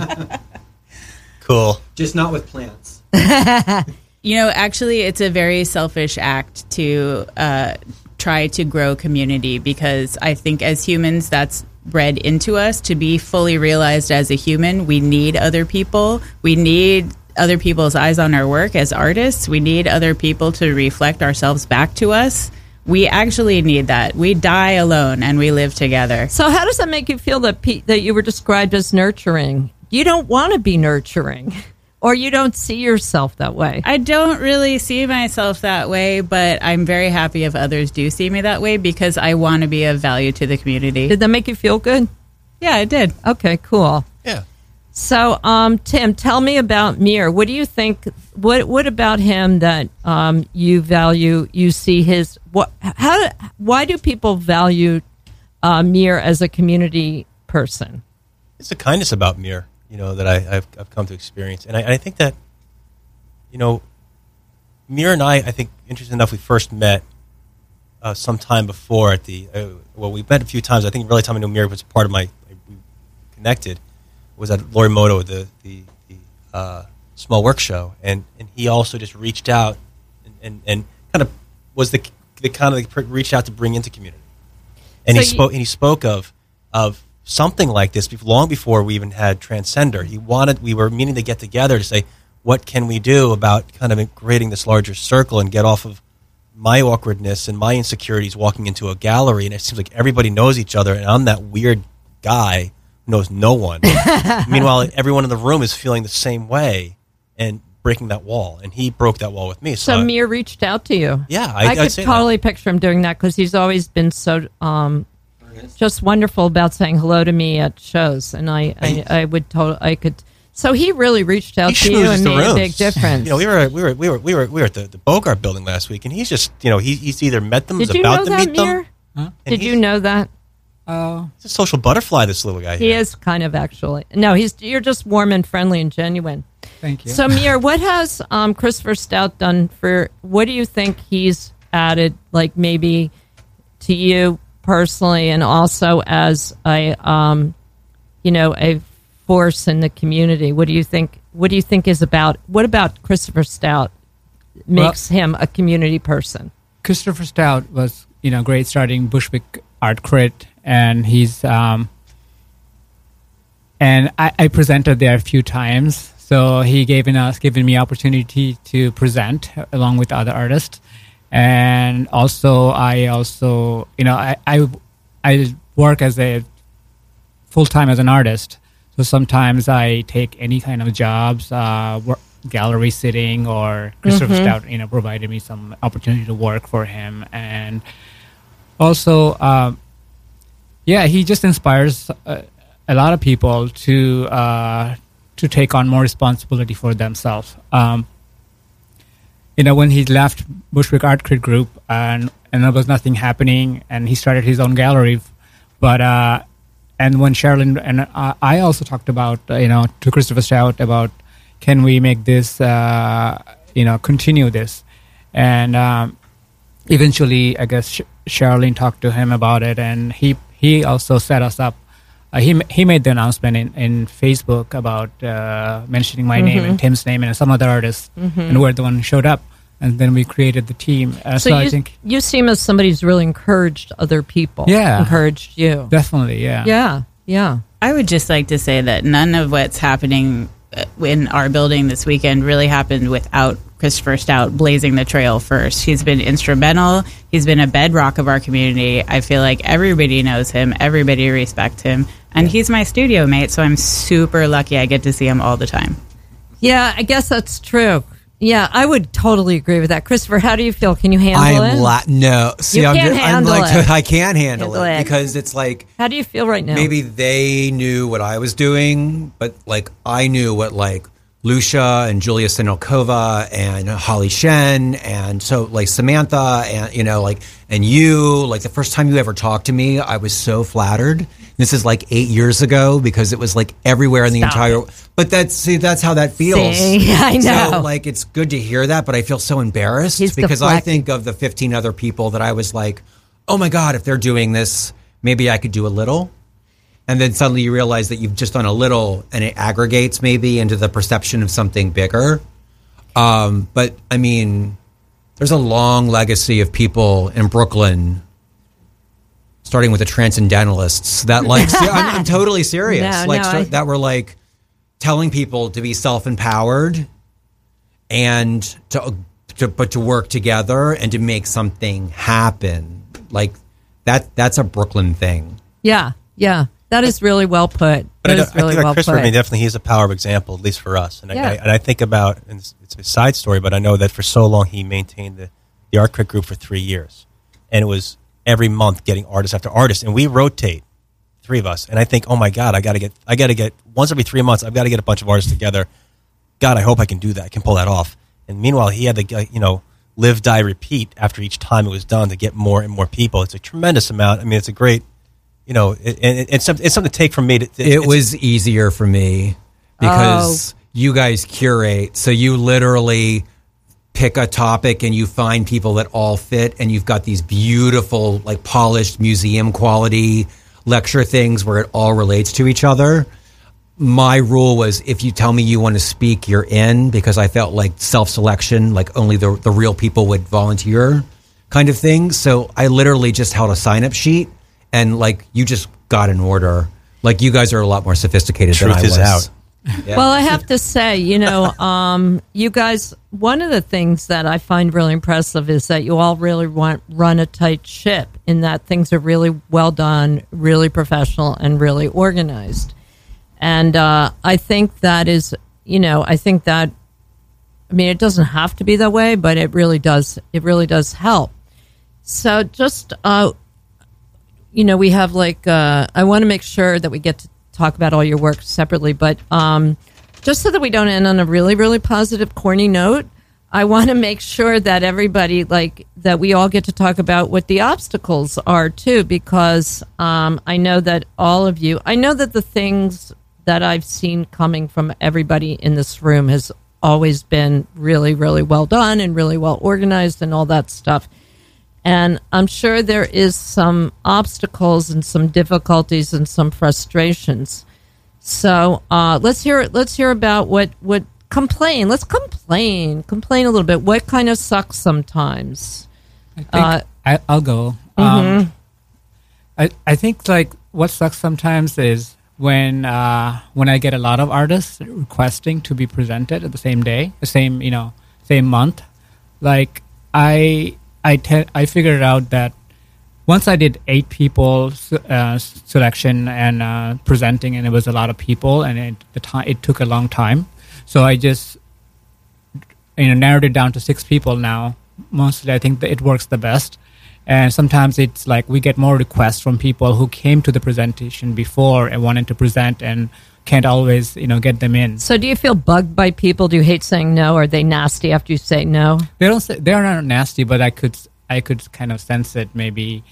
Speaker 3: Cool.
Speaker 4: just not with plants.
Speaker 5: You know, actually, it's a very selfish act to uh, try to grow community because I think as humans, that's bred into us to be fully realized as a human. We need other people. We need other people's eyes on our work as artists. We need other people to reflect ourselves back to us. We actually need that. We die alone and we live together.
Speaker 2: so how does that make you feel that pe- that you were described as nurturing you don't want to be nurturing or you don't see yourself that way
Speaker 5: I don't really see myself that way, but I'm very happy if others do see me that way because I want to be of value to the community.
Speaker 2: did that make you feel good
Speaker 5: Yeah, it did.
Speaker 2: okay cool. So, um, Tim, tell me about Mir. What do you think? What What about him that um, you value? You see his what? How? Why do people value uh, Mir as a community person?
Speaker 3: it's the kindness about Mir, you know, that I, I've, I've come to experience, and I, I think that, you know, Mir and I, I think, interesting enough, we first met uh, some time before at the uh, well, we met a few times. I think really time I knew Mir was part of my connected was at Lorimoto, the the, the uh, small work show, and and he also just reached out and, and, and kind of was the the kind of the, reached out to bring into community, and
Speaker 2: So
Speaker 3: he
Speaker 2: you-
Speaker 3: spoke and he spoke of of something like this long before we even had Transcender. He wanted we were meaning to get together to say what can we do about kind of creating this larger circle and get off of my awkwardness and my insecurities walking into a gallery? And it seems like everybody knows each other and I'm that weird guy knows no one. Meanwhile, everyone in the room is feeling the same way and breaking that wall and he broke that wall with me. So,
Speaker 2: So Mir reached out to you.
Speaker 3: yeah, I,
Speaker 2: I, could totally picture him doing that because he's always been so um, just wonderful about saying hello to me at shows, and I I, I would totally I could. So he really reached out. To you and made a big difference.
Speaker 3: You know, we were we were we were we were we were at the, the Bogart building last week and he's just you know, he, he's either met them,
Speaker 2: Did you
Speaker 3: about
Speaker 2: know
Speaker 3: to
Speaker 2: that,
Speaker 3: meet them.
Speaker 2: Mir?
Speaker 3: and
Speaker 2: Did you know that?
Speaker 1: Oh,
Speaker 3: He's a social butterfly, this little guy
Speaker 2: He
Speaker 3: here.
Speaker 2: is kind of actually. No, he's you're just warm and friendly and genuine.
Speaker 1: thank you.
Speaker 2: So Mir, what has um, Christopher Stout done for? What do you think he's added, like maybe to you personally, and also as a, um, you know, a force in the community? What do you think? What do you think is about? What about Christopher Stout makes him a community person?
Speaker 1: Christopher Stout was, you know, great starting Bushwick Art Crit, and he's, um, and I, I presented there a few times. So he given us, given me opportunity to present along with other artists, and also I also, you know, I I, I work as a full time as an artist. So sometimes I take any kind of jobs, uh, work, gallery sitting, or Christopher Stout, you know, provided me some opportunity to work for him, and also, um, yeah, he just inspires uh, a lot of people to uh, to take on more responsibility for themselves. Um, you know, when he left Bushwick Art Crit Group and and there was nothing happening, and he started his own gallery, but uh, and when Sherilyn and I, also talked about uh, you know to Christopher Stout about can we make this uh, you know continue this, and um, eventually I guess Sh- Sherilyn talked to him about it, and he he also set us up uh, he he made the announcement in, in Facebook about uh, mentioning my name
Speaker 2: Mm-hmm.
Speaker 1: and Tim's name and some other artists, and we're the one who showed up. And then we created the team. Uh, so
Speaker 2: So,
Speaker 1: I think
Speaker 2: you seem as somebody who's really encouraged other people.
Speaker 1: Yeah.
Speaker 2: Encouraged you.
Speaker 1: definitely, yeah.
Speaker 2: yeah. Yeah.
Speaker 5: I would just like to say that none of what's happening uh, in our building this weekend really happened without Christopher Stout blazing the trail first. He's been instrumental. He's been a bedrock of our community. I feel like everybody knows him, everybody respects him, and he's my studio mate, so I'm super lucky I get to see him all the time.
Speaker 2: Yeah, I guess that's true. Yeah, I would totally agree with that. Christopher, how do you feel? Can you handle it?
Speaker 4: I'm la- no. See,
Speaker 2: You
Speaker 4: I'm,
Speaker 2: can't
Speaker 4: ju- I'm
Speaker 2: handle
Speaker 4: like
Speaker 2: it.
Speaker 4: I can't handle,
Speaker 2: Handle
Speaker 4: it,
Speaker 2: it.
Speaker 4: because it's like
Speaker 2: how do you feel right now?
Speaker 4: maybe they knew what I was doing, but like I knew what like Lucia and Julia Sinokova and Holly Shen and so like Samantha and you know like and you like the first time you ever talked to me, I was so flattered. This is like eight years ago because it was like everywhere in the
Speaker 2: Stop
Speaker 4: entire.
Speaker 2: it.
Speaker 4: But that's see that's how that feels.
Speaker 2: See? I know.
Speaker 4: So like it's good to hear that, but I feel so embarrassed
Speaker 2: He's
Speaker 4: because I think of the 15 other people that I was like, oh my God, if they're doing this, maybe I could do a little. And then suddenly you realize that you've just done a little and it aggregates maybe into the perception of something bigger. Um, but I mean, there's a long legacy of people in Brooklyn, starting with the transcendentalists, that like, I'm, I'm totally serious.
Speaker 2: No,
Speaker 4: like,
Speaker 2: no,
Speaker 4: so-
Speaker 2: I-
Speaker 4: that were like telling people to be self empowered and to, to but to work together and to make something happen. Like that that's a Brooklyn thing.
Speaker 2: yeah, yeah. That is really well put.
Speaker 3: But I,
Speaker 2: That
Speaker 3: know- I
Speaker 2: really well
Speaker 3: Christopher,
Speaker 2: put.
Speaker 3: I mean, definitely he's a power of example, at least for us. And,
Speaker 2: Yeah.
Speaker 3: I, and I think about, and it's, it's a side story, but I know that for so long he maintained the, the Art Crit group for three years. And it was every month getting artist after artist. And we rotate, three of us. And I think, oh my God, I got to get, I got to get, once every three months, I've got to get a bunch of artists together. God, I hope I can do that. I can pull that off. And meanwhile, he had to, you know, live, die, repeat after each time it was done to get more and more people. It's a tremendous amount. I mean, it's a great, you know, it, and it, it's, something, it's something to take from me. To,
Speaker 4: It
Speaker 3: it's-
Speaker 4: was easier for me because oh. you guys curate. So you literally pick a topic and you find people that all fit and you've got these beautiful like polished museum quality lecture things where it all relates to each other. My rule was if you tell me you want to speak, you're in because I felt like self selection, like only the, the real people would volunteer kind of thing. So I literally just held a sign up sheet and like you just got an order. Like you guys are a lot more sophisticated than
Speaker 3: Truth
Speaker 4: I
Speaker 3: is
Speaker 4: was.
Speaker 3: out.
Speaker 4: Yeah.
Speaker 2: Well, I have to say, you know, um, you guys, one of the things that I find really impressive is that you all really want run a tight ship in that things are really well done, really professional, and really organized. And uh, I think that is, you know, I think that, I mean, it doesn't have to be that way, but it really does, it really does help. So just, uh, you know, we have like, uh, I want to make sure that we get to talk about all your work separately, but um, just so that we don't end on a really, really positive, corny note, I want to make sure that everybody, like, that we all get to talk about what the obstacles are too, because um, I know that all of you, I know that the things that I've seen coming from everybody in this room has always been really, really well done and really well organized and all that stuff and I'm sure there is some obstacles and some difficulties and some frustrations. So uh, let's hear let's hear about what what complain. Let's complain, complain a little bit. What kind of sucks sometimes?
Speaker 1: I think
Speaker 2: Uh,
Speaker 1: I, I'll go. Um, I I think like what sucks sometimes is when uh, when I get a lot of artists requesting to be presented at the same day, the same you know same month. Like I I te- I figured out that once I did eight people uh, selection and uh, presenting, and it was a lot of people, and it, the time it took a long time. So I just you know narrowed it down to six people now. Mostly, I think it works the best. And sometimes it's like we get more requests from people who came to the presentation before and wanted to present and can't always you know get them in.
Speaker 2: So do you feel bugged by people? Do you hate saying no? Are they nasty after you say no?
Speaker 1: They don't say they're not nasty, but I could I could kind of sense it maybe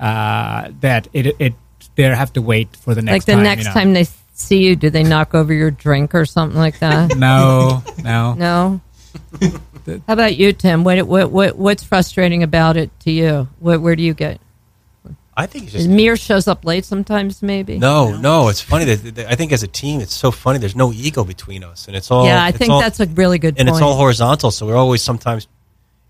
Speaker 1: uh, that it it they have to wait for the next
Speaker 2: like the
Speaker 1: time,
Speaker 2: next
Speaker 1: you know.
Speaker 2: time they see you, do they knock over your drink or something like that?
Speaker 1: No, no.
Speaker 2: No. How about you, Tim? What what what what's frustrating about it to you? What, where do you get?
Speaker 3: I think it's just
Speaker 2: Mir shows up late sometimes, maybe.
Speaker 3: no, no. It's funny that, that I think as a team, it's so funny. There's no ego between us, and it's all
Speaker 2: yeah, I think
Speaker 3: all-
Speaker 2: that's a really good
Speaker 3: and
Speaker 2: point.
Speaker 3: it's all horizontal. So we're always sometimes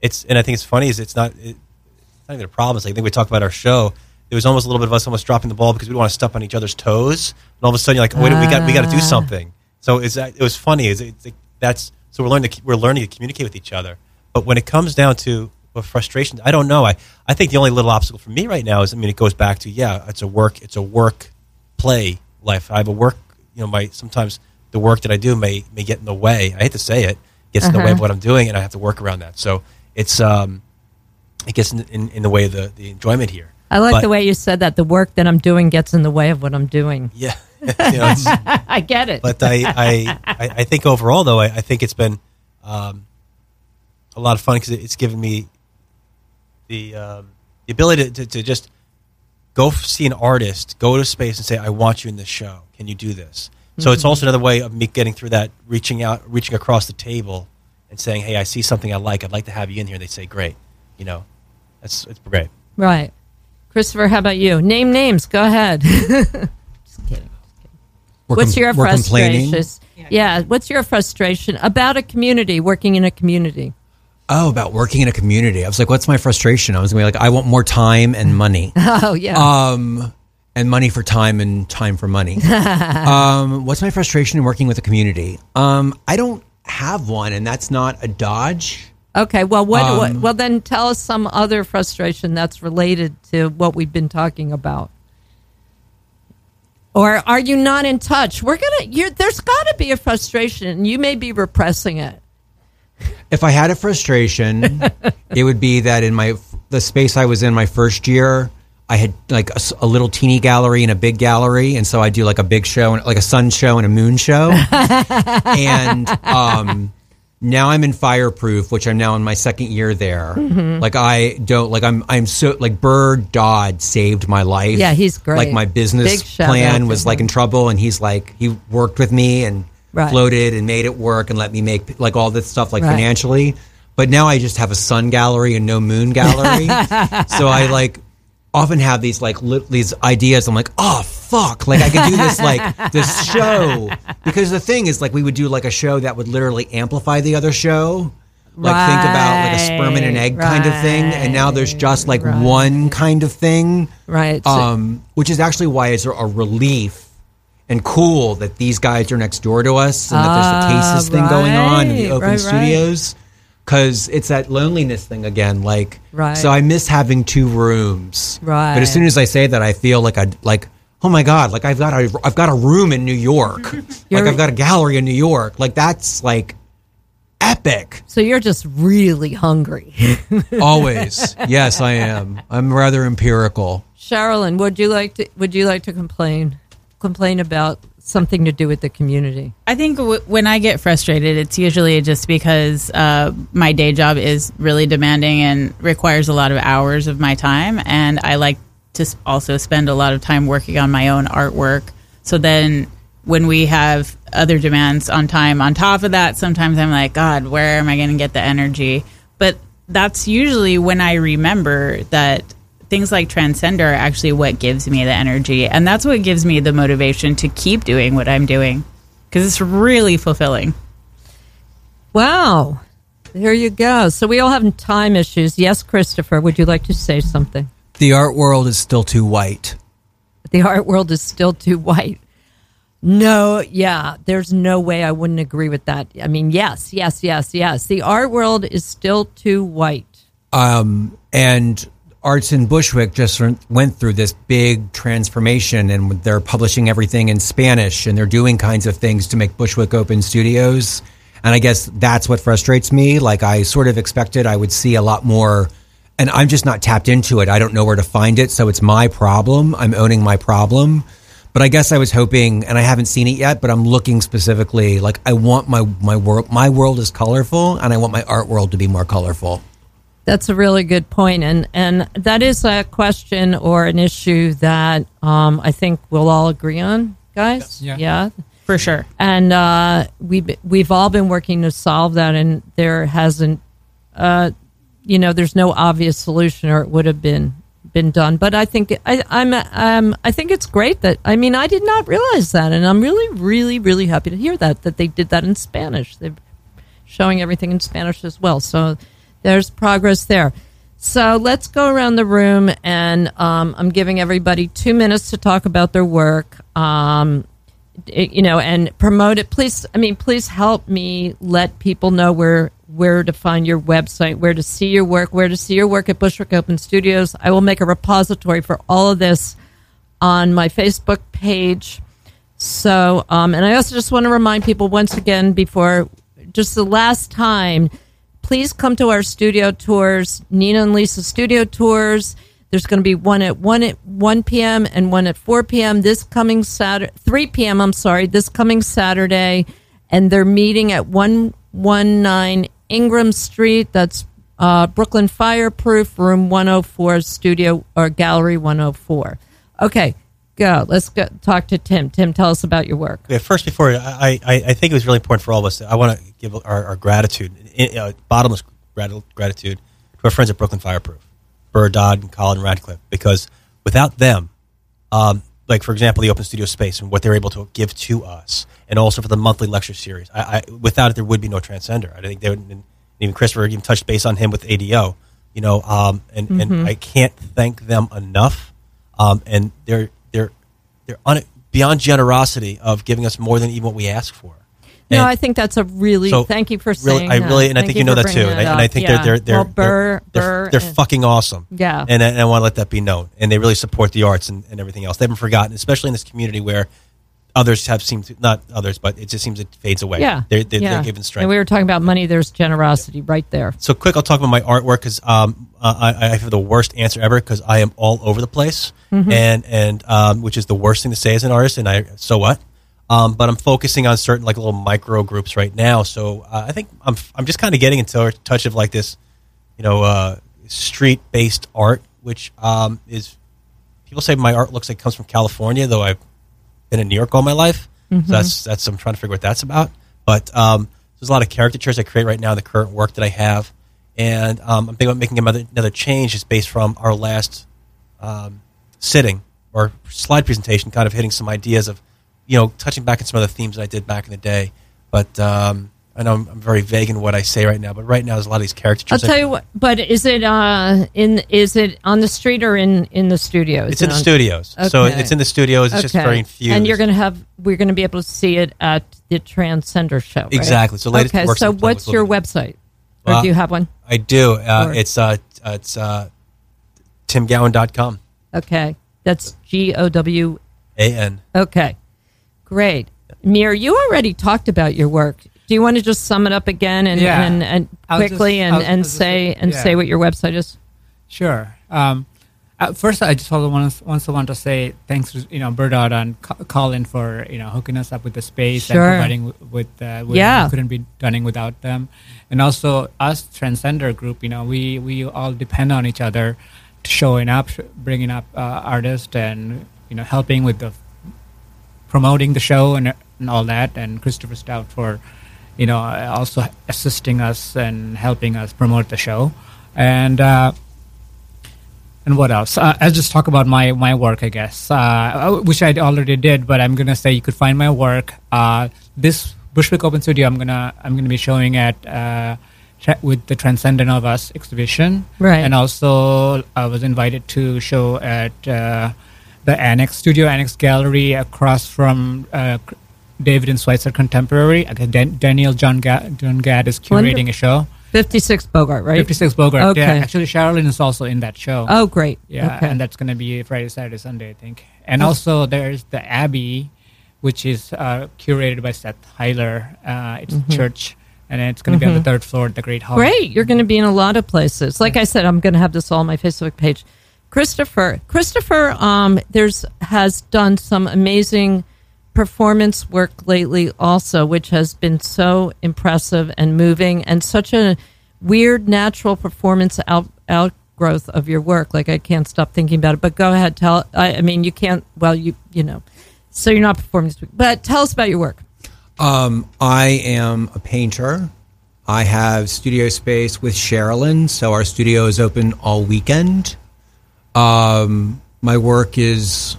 Speaker 3: it's and I think it's funny is it's not it, it's not even a problem. It's like, I think we talked about our show. There was almost a little bit of us almost dropping the ball because we don't want to step on each other's toes, and all of a sudden you're like, wait, we got we got to do
Speaker 2: Ah.
Speaker 3: something. So it's it was funny. It's, it's like, that's so we're learning to, we're learning to communicate with each other. But when it comes down to well, frustration, I don't know. I I think the only little obstacle for me right now is I mean it goes back to yeah, it's a work it's a work play life. I have a work you know my sometimes the work that I do may may get in the way. I hate to say it gets in the way of what I'm doing, and I have to work around that. So it's um it gets in, in, in the way of the, the enjoyment here.
Speaker 2: I like
Speaker 3: But-
Speaker 2: the way you said that. The work that I'm doing gets in the way of what I'm doing.
Speaker 3: Yeah, you know,
Speaker 2: I get it.
Speaker 3: but I, I, I, I think overall, though, I, I think it's been um, a lot of fun because it's given me the um, the ability to, to, to just go see an artist, go to space, and say, "I want you in this show. Can you do this?" So it's also another way of me getting through that, reaching out, reaching across the table, and saying, "Hey, I see something I like. I'd like to have you in here." And they say, "Great," you know, that's it's great.
Speaker 2: right. Christopher, how about you? Name names. Go ahead. Just kidding.
Speaker 4: We're
Speaker 2: What's
Speaker 4: com-
Speaker 2: your
Speaker 4: we're complaining.
Speaker 2: Yeah. What's your frustration about a community, working in a community?
Speaker 4: Oh, about working in a community. I was like, what's my frustration? I was going to be like, I want more time and money.
Speaker 2: Oh, yeah.
Speaker 4: um, and money for time and time for money. um, what's my frustration in working with a community? Um, I don't have one, and that's not a dodge.
Speaker 2: okay. Well, what,
Speaker 4: um,
Speaker 2: what? Well, then tell us some other frustration that's related to what we've been talking about. Or are you not in touch? We're gonna. You're, there's got to be a frustration, and you may be repressing it.
Speaker 4: If I had a frustration, it would be that in my the space I was in my first year, I had like a little teeny gallery and a big gallery, and so I do like a big show, and like a sun show and a moon show. and um, now I'm in Fireproof, which I'm now in my second year there. Like I don't like I'm I'm so like Burr Dodd saved my life.
Speaker 2: Yeah, he's great.
Speaker 4: Like my business
Speaker 2: Big shout out
Speaker 4: plan was like in trouble, and he's like he worked with me and
Speaker 2: Right.
Speaker 4: floated and made it work and let me make like all this stuff like
Speaker 2: Right.
Speaker 4: financially. But now I just have a sun gallery and no moon gallery. so I like often have these like li- these ideas. I'm like, oh fuck, like I could do this like this show because the thing is like we would do like a show that would literally amplify the other show. Like think about like a sperm and an egg kind of thing, and now there's just like
Speaker 2: Right.
Speaker 4: one kind of thing
Speaker 2: Right.
Speaker 4: Um, which is actually why it's a relief and cool that these guys are next door to us and that there's the
Speaker 2: Ah,
Speaker 4: cases thing going on in the open
Speaker 2: right.
Speaker 4: studios. Because it's that loneliness thing again like
Speaker 2: Right.
Speaker 4: so i miss having two rooms.
Speaker 2: Right.
Speaker 4: but as soon as i say that i feel like i like oh my god like i've got a i've got a room in new york. Like i've got a gallery in new york. Like that's like epic.
Speaker 2: So you're just really hungry.
Speaker 4: always. Yes i am. I'm rather empirical.
Speaker 2: Sherilyn, would you like to would you like to complain complain about something to do with the community?
Speaker 5: I think w- when I get frustrated, it's usually just because uh, my day job is really demanding and requires a lot of hours of my time. And I like to also spend a lot of time working on my own artwork. So then when we have other demands on time on top of that, sometimes I'm like, God, where am I going to get the energy? But that's usually when I remember that things like transcender are actually what gives me the energy and that's what gives me the motivation to keep doing what i'm doing because it's really fulfilling
Speaker 2: Wow. There you go. So we all have time issues. Yes, Christopher, would you like to say something?
Speaker 4: the art world is still too white
Speaker 2: The art world is still too white. No, yeah, there's no way I wouldn't agree with that. I mean, yes, yes, yes, yes. The art world is still too white.
Speaker 4: um, and Arts in Bushwick just went through this big transformation, and they're publishing everything in Spanish, and they're doing kinds of things to make Bushwick open studios. And I guess that's what frustrates me. Like I sort of expected, I would see a lot more, and I'm just not tapped into it. I don't know where to find it, so it's my problem. I'm owning my problem. But I guess I was hoping, and I haven't seen it yet. But I'm looking specifically, like I want my my world. My world is colorful, and I want my art world to be more colorful.
Speaker 2: That's a really good point, and and that is a question or an issue that um, I think we'll all agree on, guys.
Speaker 1: Yeah.
Speaker 2: yeah.
Speaker 5: for sure
Speaker 2: and uh, we've we've all been working to solve that, and there hasn't, uh, you know, there's no obvious solution, or it would have been been done. But I think I, I'm um, I think it's great that I mean I did not realize that, and I'm really really really happy to hear that that they did that in Spanish. They're showing everything in Spanish as well, so there's progress there. So let's go around the room, and um, I'm giving everybody two minutes to talk about their work. Um, it- you know, and promote it. Please, I mean, please help me let people know where where to find your website, where to see your work, where to see your work at Bushwick Open Studios. I will make a repository for all of this on my Facebook page. So, um, and I also just want to remind people once again before just the last time, please come to our studio tours, Nina and Lisa studio tours. There's going to be one at one at one p.m. and one at four p.m. this coming Saturday, three p.m. I'm sorry, this coming Saturday, and they're meeting at one one nine Ingram Street. That's uh, Brooklyn Fireproof, room 104, studio or gallery 104. Okay, go. Let's go talk to Tim. Tim, tell us about your work.
Speaker 3: Yeah, first, before I, I, I think it was really important for all of us. I want to give our, our gratitude, uh, bottomless gratitude, to our friends at Brooklyn Fireproof, Burr Dodd and Colin Radcliffe, because without them, um, like for example, the Open Studio Space and what they're able to give to us, and also for the monthly lecture series, I, I, without it, there would be no Transcender. I think they would, and even Christopher even touched base on him with ADO, you know, um, and, and I can't thank them enough. Um, and they're they're they're un- beyond generosity of giving us more than even what we ask for.
Speaker 2: No, I think that's a really
Speaker 3: so,
Speaker 2: thank you for
Speaker 3: really,
Speaker 2: saying
Speaker 3: I really, and I think you know that too. And I, and I think
Speaker 2: Yeah.
Speaker 3: they're they're they're
Speaker 2: well, Burr,
Speaker 3: they're,
Speaker 2: Burr,
Speaker 3: they're
Speaker 2: and-
Speaker 3: fucking awesome.
Speaker 2: Yeah.
Speaker 3: and, and I want to let that be known. And they really support the arts and, and everything else. They haven't forgotten, especially in this community where others have seemed to not others, but it just seems it fades away.
Speaker 2: yeah,
Speaker 3: they're they're,
Speaker 2: yeah.
Speaker 3: they're giving strength.
Speaker 2: And we were talking about money. There's generosity right there.
Speaker 3: So quick, I'll talk about my artwork because um, uh, I, I have the worst answer ever because I am all over the place,
Speaker 2: Mm-hmm.
Speaker 3: and and um, which is the worst thing to say as an artist. And I so what? Um, but I'm focusing on certain like little micro groups right now. So uh, I think I'm I'm just kind of getting into a touch of like this, you know, uh, street based art, which um, is people say my art looks like it comes from California, though I've been in New York all my life. So that's that's I'm trying to figure what that's about. But um, there's a lot of caricatures I create right now the current work that I have, and um, I'm thinking about making another, another change just based from our last um, sitting or slide presentation, kind of hitting some ideas of, you know, touching back on some of the themes that I did back in the day. But um, I know I'm, I'm very vague in what I say right now. But right now, there's a lot of these character. I'll
Speaker 2: tell you what. But is it uh in is it on the street or in in the studio? Is
Speaker 3: It's in the studios, so it's in the studios. It's just very infused.
Speaker 2: And you're going to have we're going to be able to see it at the Transcender show. right?
Speaker 3: Exactly. So latest
Speaker 2: okay. So
Speaker 3: in the play
Speaker 2: what's your
Speaker 3: be there.
Speaker 2: Or
Speaker 3: Uh,
Speaker 2: do you have one?
Speaker 3: I do. Uh,
Speaker 2: Or-
Speaker 3: it's uh, it's uh, timgowan.com.
Speaker 2: Okay, that's G O W.
Speaker 3: A N.
Speaker 2: Okay, great. Mir, you already talked about your work. Do you want to just sum it up again and
Speaker 1: Yeah.
Speaker 2: and, and quickly
Speaker 1: just-
Speaker 2: and,
Speaker 1: I'll-
Speaker 2: and
Speaker 1: I'll just-
Speaker 2: say and
Speaker 1: yeah.
Speaker 2: say what your website is?
Speaker 1: Sure. Um, at first, I just also want to, also want to say thanks to you know Burr Dodd and Colin for you know hooking us up with the space
Speaker 2: Sure.
Speaker 1: and providing w- with uh, with
Speaker 2: Yeah.
Speaker 1: couldn't be done without them, and also us Transcender Group. You know, we we all depend on each other, showing up, bringing up uh, artists, and you know helping with the promoting the show and, and all that, and Christopher Stout for, you know, also assisting us and helping us promote the show, and uh, and what else? Uh, I'll just talk about my my work, I guess, uh, which I already did, but I'm gonna say you could find my work. Uh, this Bushwick Open Studio, I'm gonna I'm gonna be showing at. Uh, tra- with the Transcendent of Us exhibition,
Speaker 2: Right.
Speaker 1: And also, I was invited to show at uh, the Annex Studio Annex Gallery across from uh, David and Schweitzer Contemporary. Daniel John, Ga- John Gadd is curating a show.
Speaker 2: Fifty six Bogart, right?
Speaker 1: 56 Bogart.
Speaker 2: Okay.
Speaker 1: Yeah, actually, Sherilyn is also in that show.
Speaker 2: Oh, great.
Speaker 1: Yeah,
Speaker 2: Okay.
Speaker 1: and that's going to be Friday, Saturday, Sunday, I think. And also, there's the Abbey, which is uh, curated by Seth Heiler. Uh, it's a church, and it's going to be on the third floor at the Great Hall.
Speaker 2: Mm-hmm. Great. You're going to be in a lot of places. Like I said, I'm going to have this all on my Facebook page. Christopher, Christopher, um, there's has done some amazing performance work lately, also, which has been so impressive and moving, and such a weird natural performance out outgrowth of your work. Like I can't stop thinking about it. But go ahead, tell. I, I mean, you can't. Well, you you know, so you're not performing this week, but tell us about your work.
Speaker 4: Um, I am a painter. I have studio space with Sherilyn, so our studio is open all weekend. Um, my work is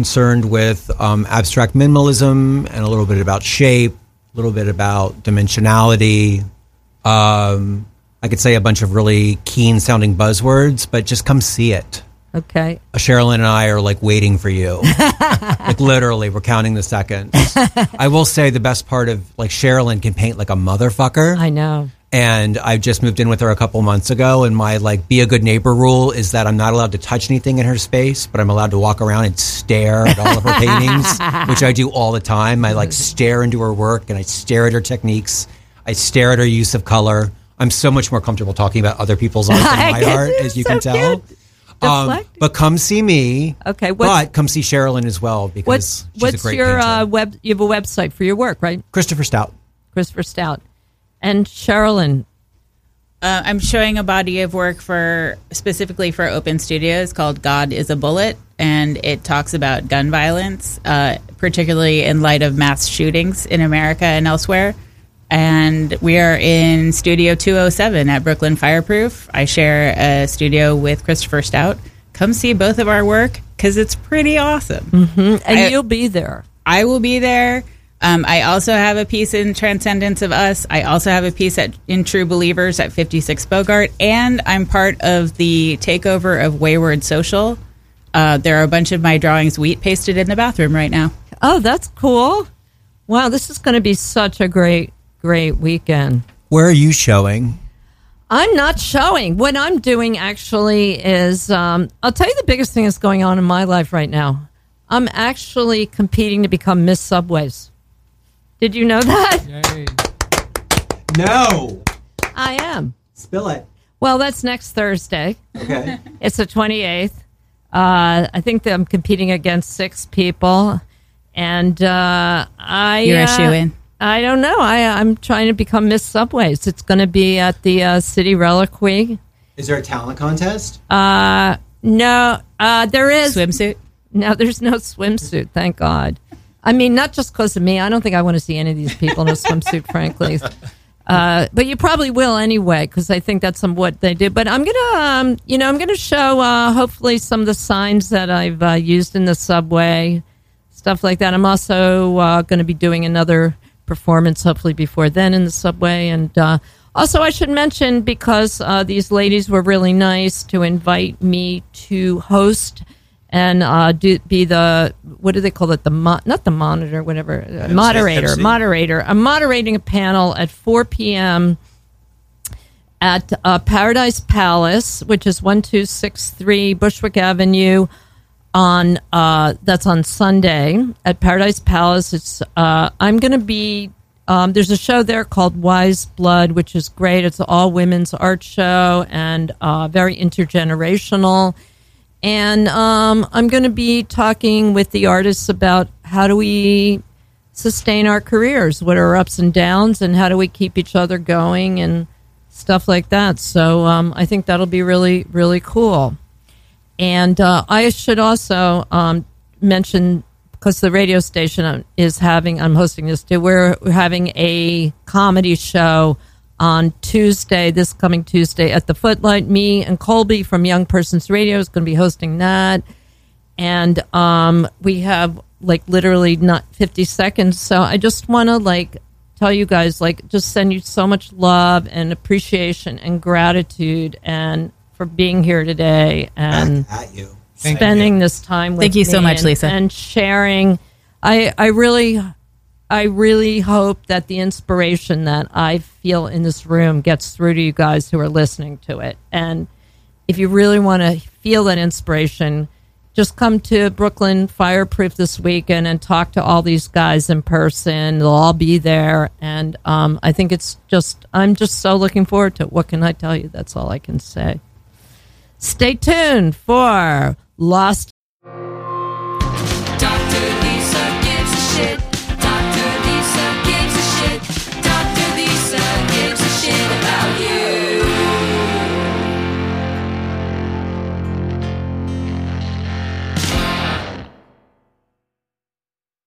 Speaker 4: concerned with um, abstract minimalism and a little bit about shape, a little bit about dimensionality. Um, I could say a bunch of really keen sounding buzzwords, but just come see it.
Speaker 2: Okay.
Speaker 4: Uh, Sherilyn and I are like waiting for you. like literally, we're counting the seconds. I will say the best part of like Sherilyn can paint like a motherfucker.
Speaker 2: I know.
Speaker 4: And I just moved in with her a couple months ago. And my like be a good neighbor rule is that I'm not allowed to touch anything in her space, but I'm allowed to walk around and stare at all of her paintings, which I do all the time. I like stare into her work and I stare at her techniques. I stare at her use of color. I'm so much more comfortable talking about other people's art than my art, as you
Speaker 2: so
Speaker 4: can tell.
Speaker 2: cute.
Speaker 4: Um, but come see me.
Speaker 2: Okay,
Speaker 4: but come see Sherilyn as well because
Speaker 2: What's
Speaker 4: she's a
Speaker 2: what's
Speaker 4: great
Speaker 2: your uh, web? You have a website for your work, right?
Speaker 4: Christopher Stout.
Speaker 2: Christopher Stout and Sherilyn.
Speaker 5: Uh, I'm showing a body of work for specifically for Open Studios called "God Is a Bullet," and it talks about gun violence, uh, particularly in light of mass shootings in America and elsewhere. And we are in Studio 207 at Brooklyn Fireproof. I share a studio with Christopher Stout. Come see both of our work because it's pretty awesome.
Speaker 2: And
Speaker 5: I-
Speaker 2: you'll be there.
Speaker 5: I will be there. Um, I also have a piece in Transcendence of Us. I also have a piece at, in True Believers at 56 Bogart, and I'm part of the takeover of Wayward Social. Uh, there are a bunch of my drawings wheat pasted in the bathroom right now.
Speaker 2: Oh, that's cool. Wow, this is going to be such a great, great weekend.
Speaker 4: Where are you showing?
Speaker 2: I'm not showing. What I'm doing actually is, um, I'll tell you the biggest thing that's going on in my life right now. I'm actually competing to become Miss Subways. Did you know that?
Speaker 1: Yay.
Speaker 4: No.
Speaker 2: I am.
Speaker 4: Spill it.
Speaker 2: Well, that's next Thursday.
Speaker 4: Okay.
Speaker 2: It's the 28th. Uh, I think that I'm competing against six people. And uh, I.
Speaker 5: You're a
Speaker 2: uh,
Speaker 5: shoo-in.
Speaker 2: I don't know. I, I'm trying to become Miss Subways. It's going to be at the uh, City Reliquary.
Speaker 4: Is there a talent contest?
Speaker 2: Uh, no, uh, there is.
Speaker 5: Swimsuit.
Speaker 2: No, there's no swimsuit. Thank God. I mean, not just because of me. I don't think I want to see any of these people in a swimsuit, frankly. Uh, but you probably will anyway, because I think that's some what they do. But I'm gonna, um, you know, I'm gonna show uh, hopefully some of the signs that I've uh, used in the subway, stuff like that. I'm also uh, going to be doing another performance hopefully before then in the subway, and uh, also I should mention because uh, these ladies were really nice to invite me to host and uh, do, be the what do they call it the mo- not the monitor whatever uh, moderator
Speaker 3: MC.
Speaker 2: moderator I'm moderating a panel at 4 p.m. at uh, Paradise Palace which is 1263 Bushwick Avenue on uh, that's on Sunday at Paradise Palace it's uh, I'm going to be um, there's a show there called Wise Blood, which is great. It's an all women's art show and uh, very intergenerational. And um, I'm going to be talking with the artists about how do we sustain our careers, what are our ups and downs, and how do we keep each other going and stuff like that. So um, I think that'll be really, really cool. And uh, I should also um, mention because the radio station is having, I'm hosting this too. We're having a comedy show on Tuesday, this coming Tuesday at the Footlight. Me and Colby from Young Persons Radio is going to be hosting that. And um, we have like literally not 50 seconds. So I just want to like tell you guys, like, just send you so much love and appreciation and gratitude and for being here today and
Speaker 4: At you.
Speaker 1: Thank
Speaker 2: spending this time with
Speaker 5: Thank you so much,
Speaker 2: and-
Speaker 5: Lisa.
Speaker 2: and sharing i i really i really hope that the inspiration that i feel in this room gets through to you guys who are listening to it. And if you really want to feel that inspiration just come to brooklyn fireproof this weekend and talk to all these guys in person. They'll all be there. And um, i think it's just i'm just so looking forward to it. What can i tell you? That's all i can say. Stay tuned for Lost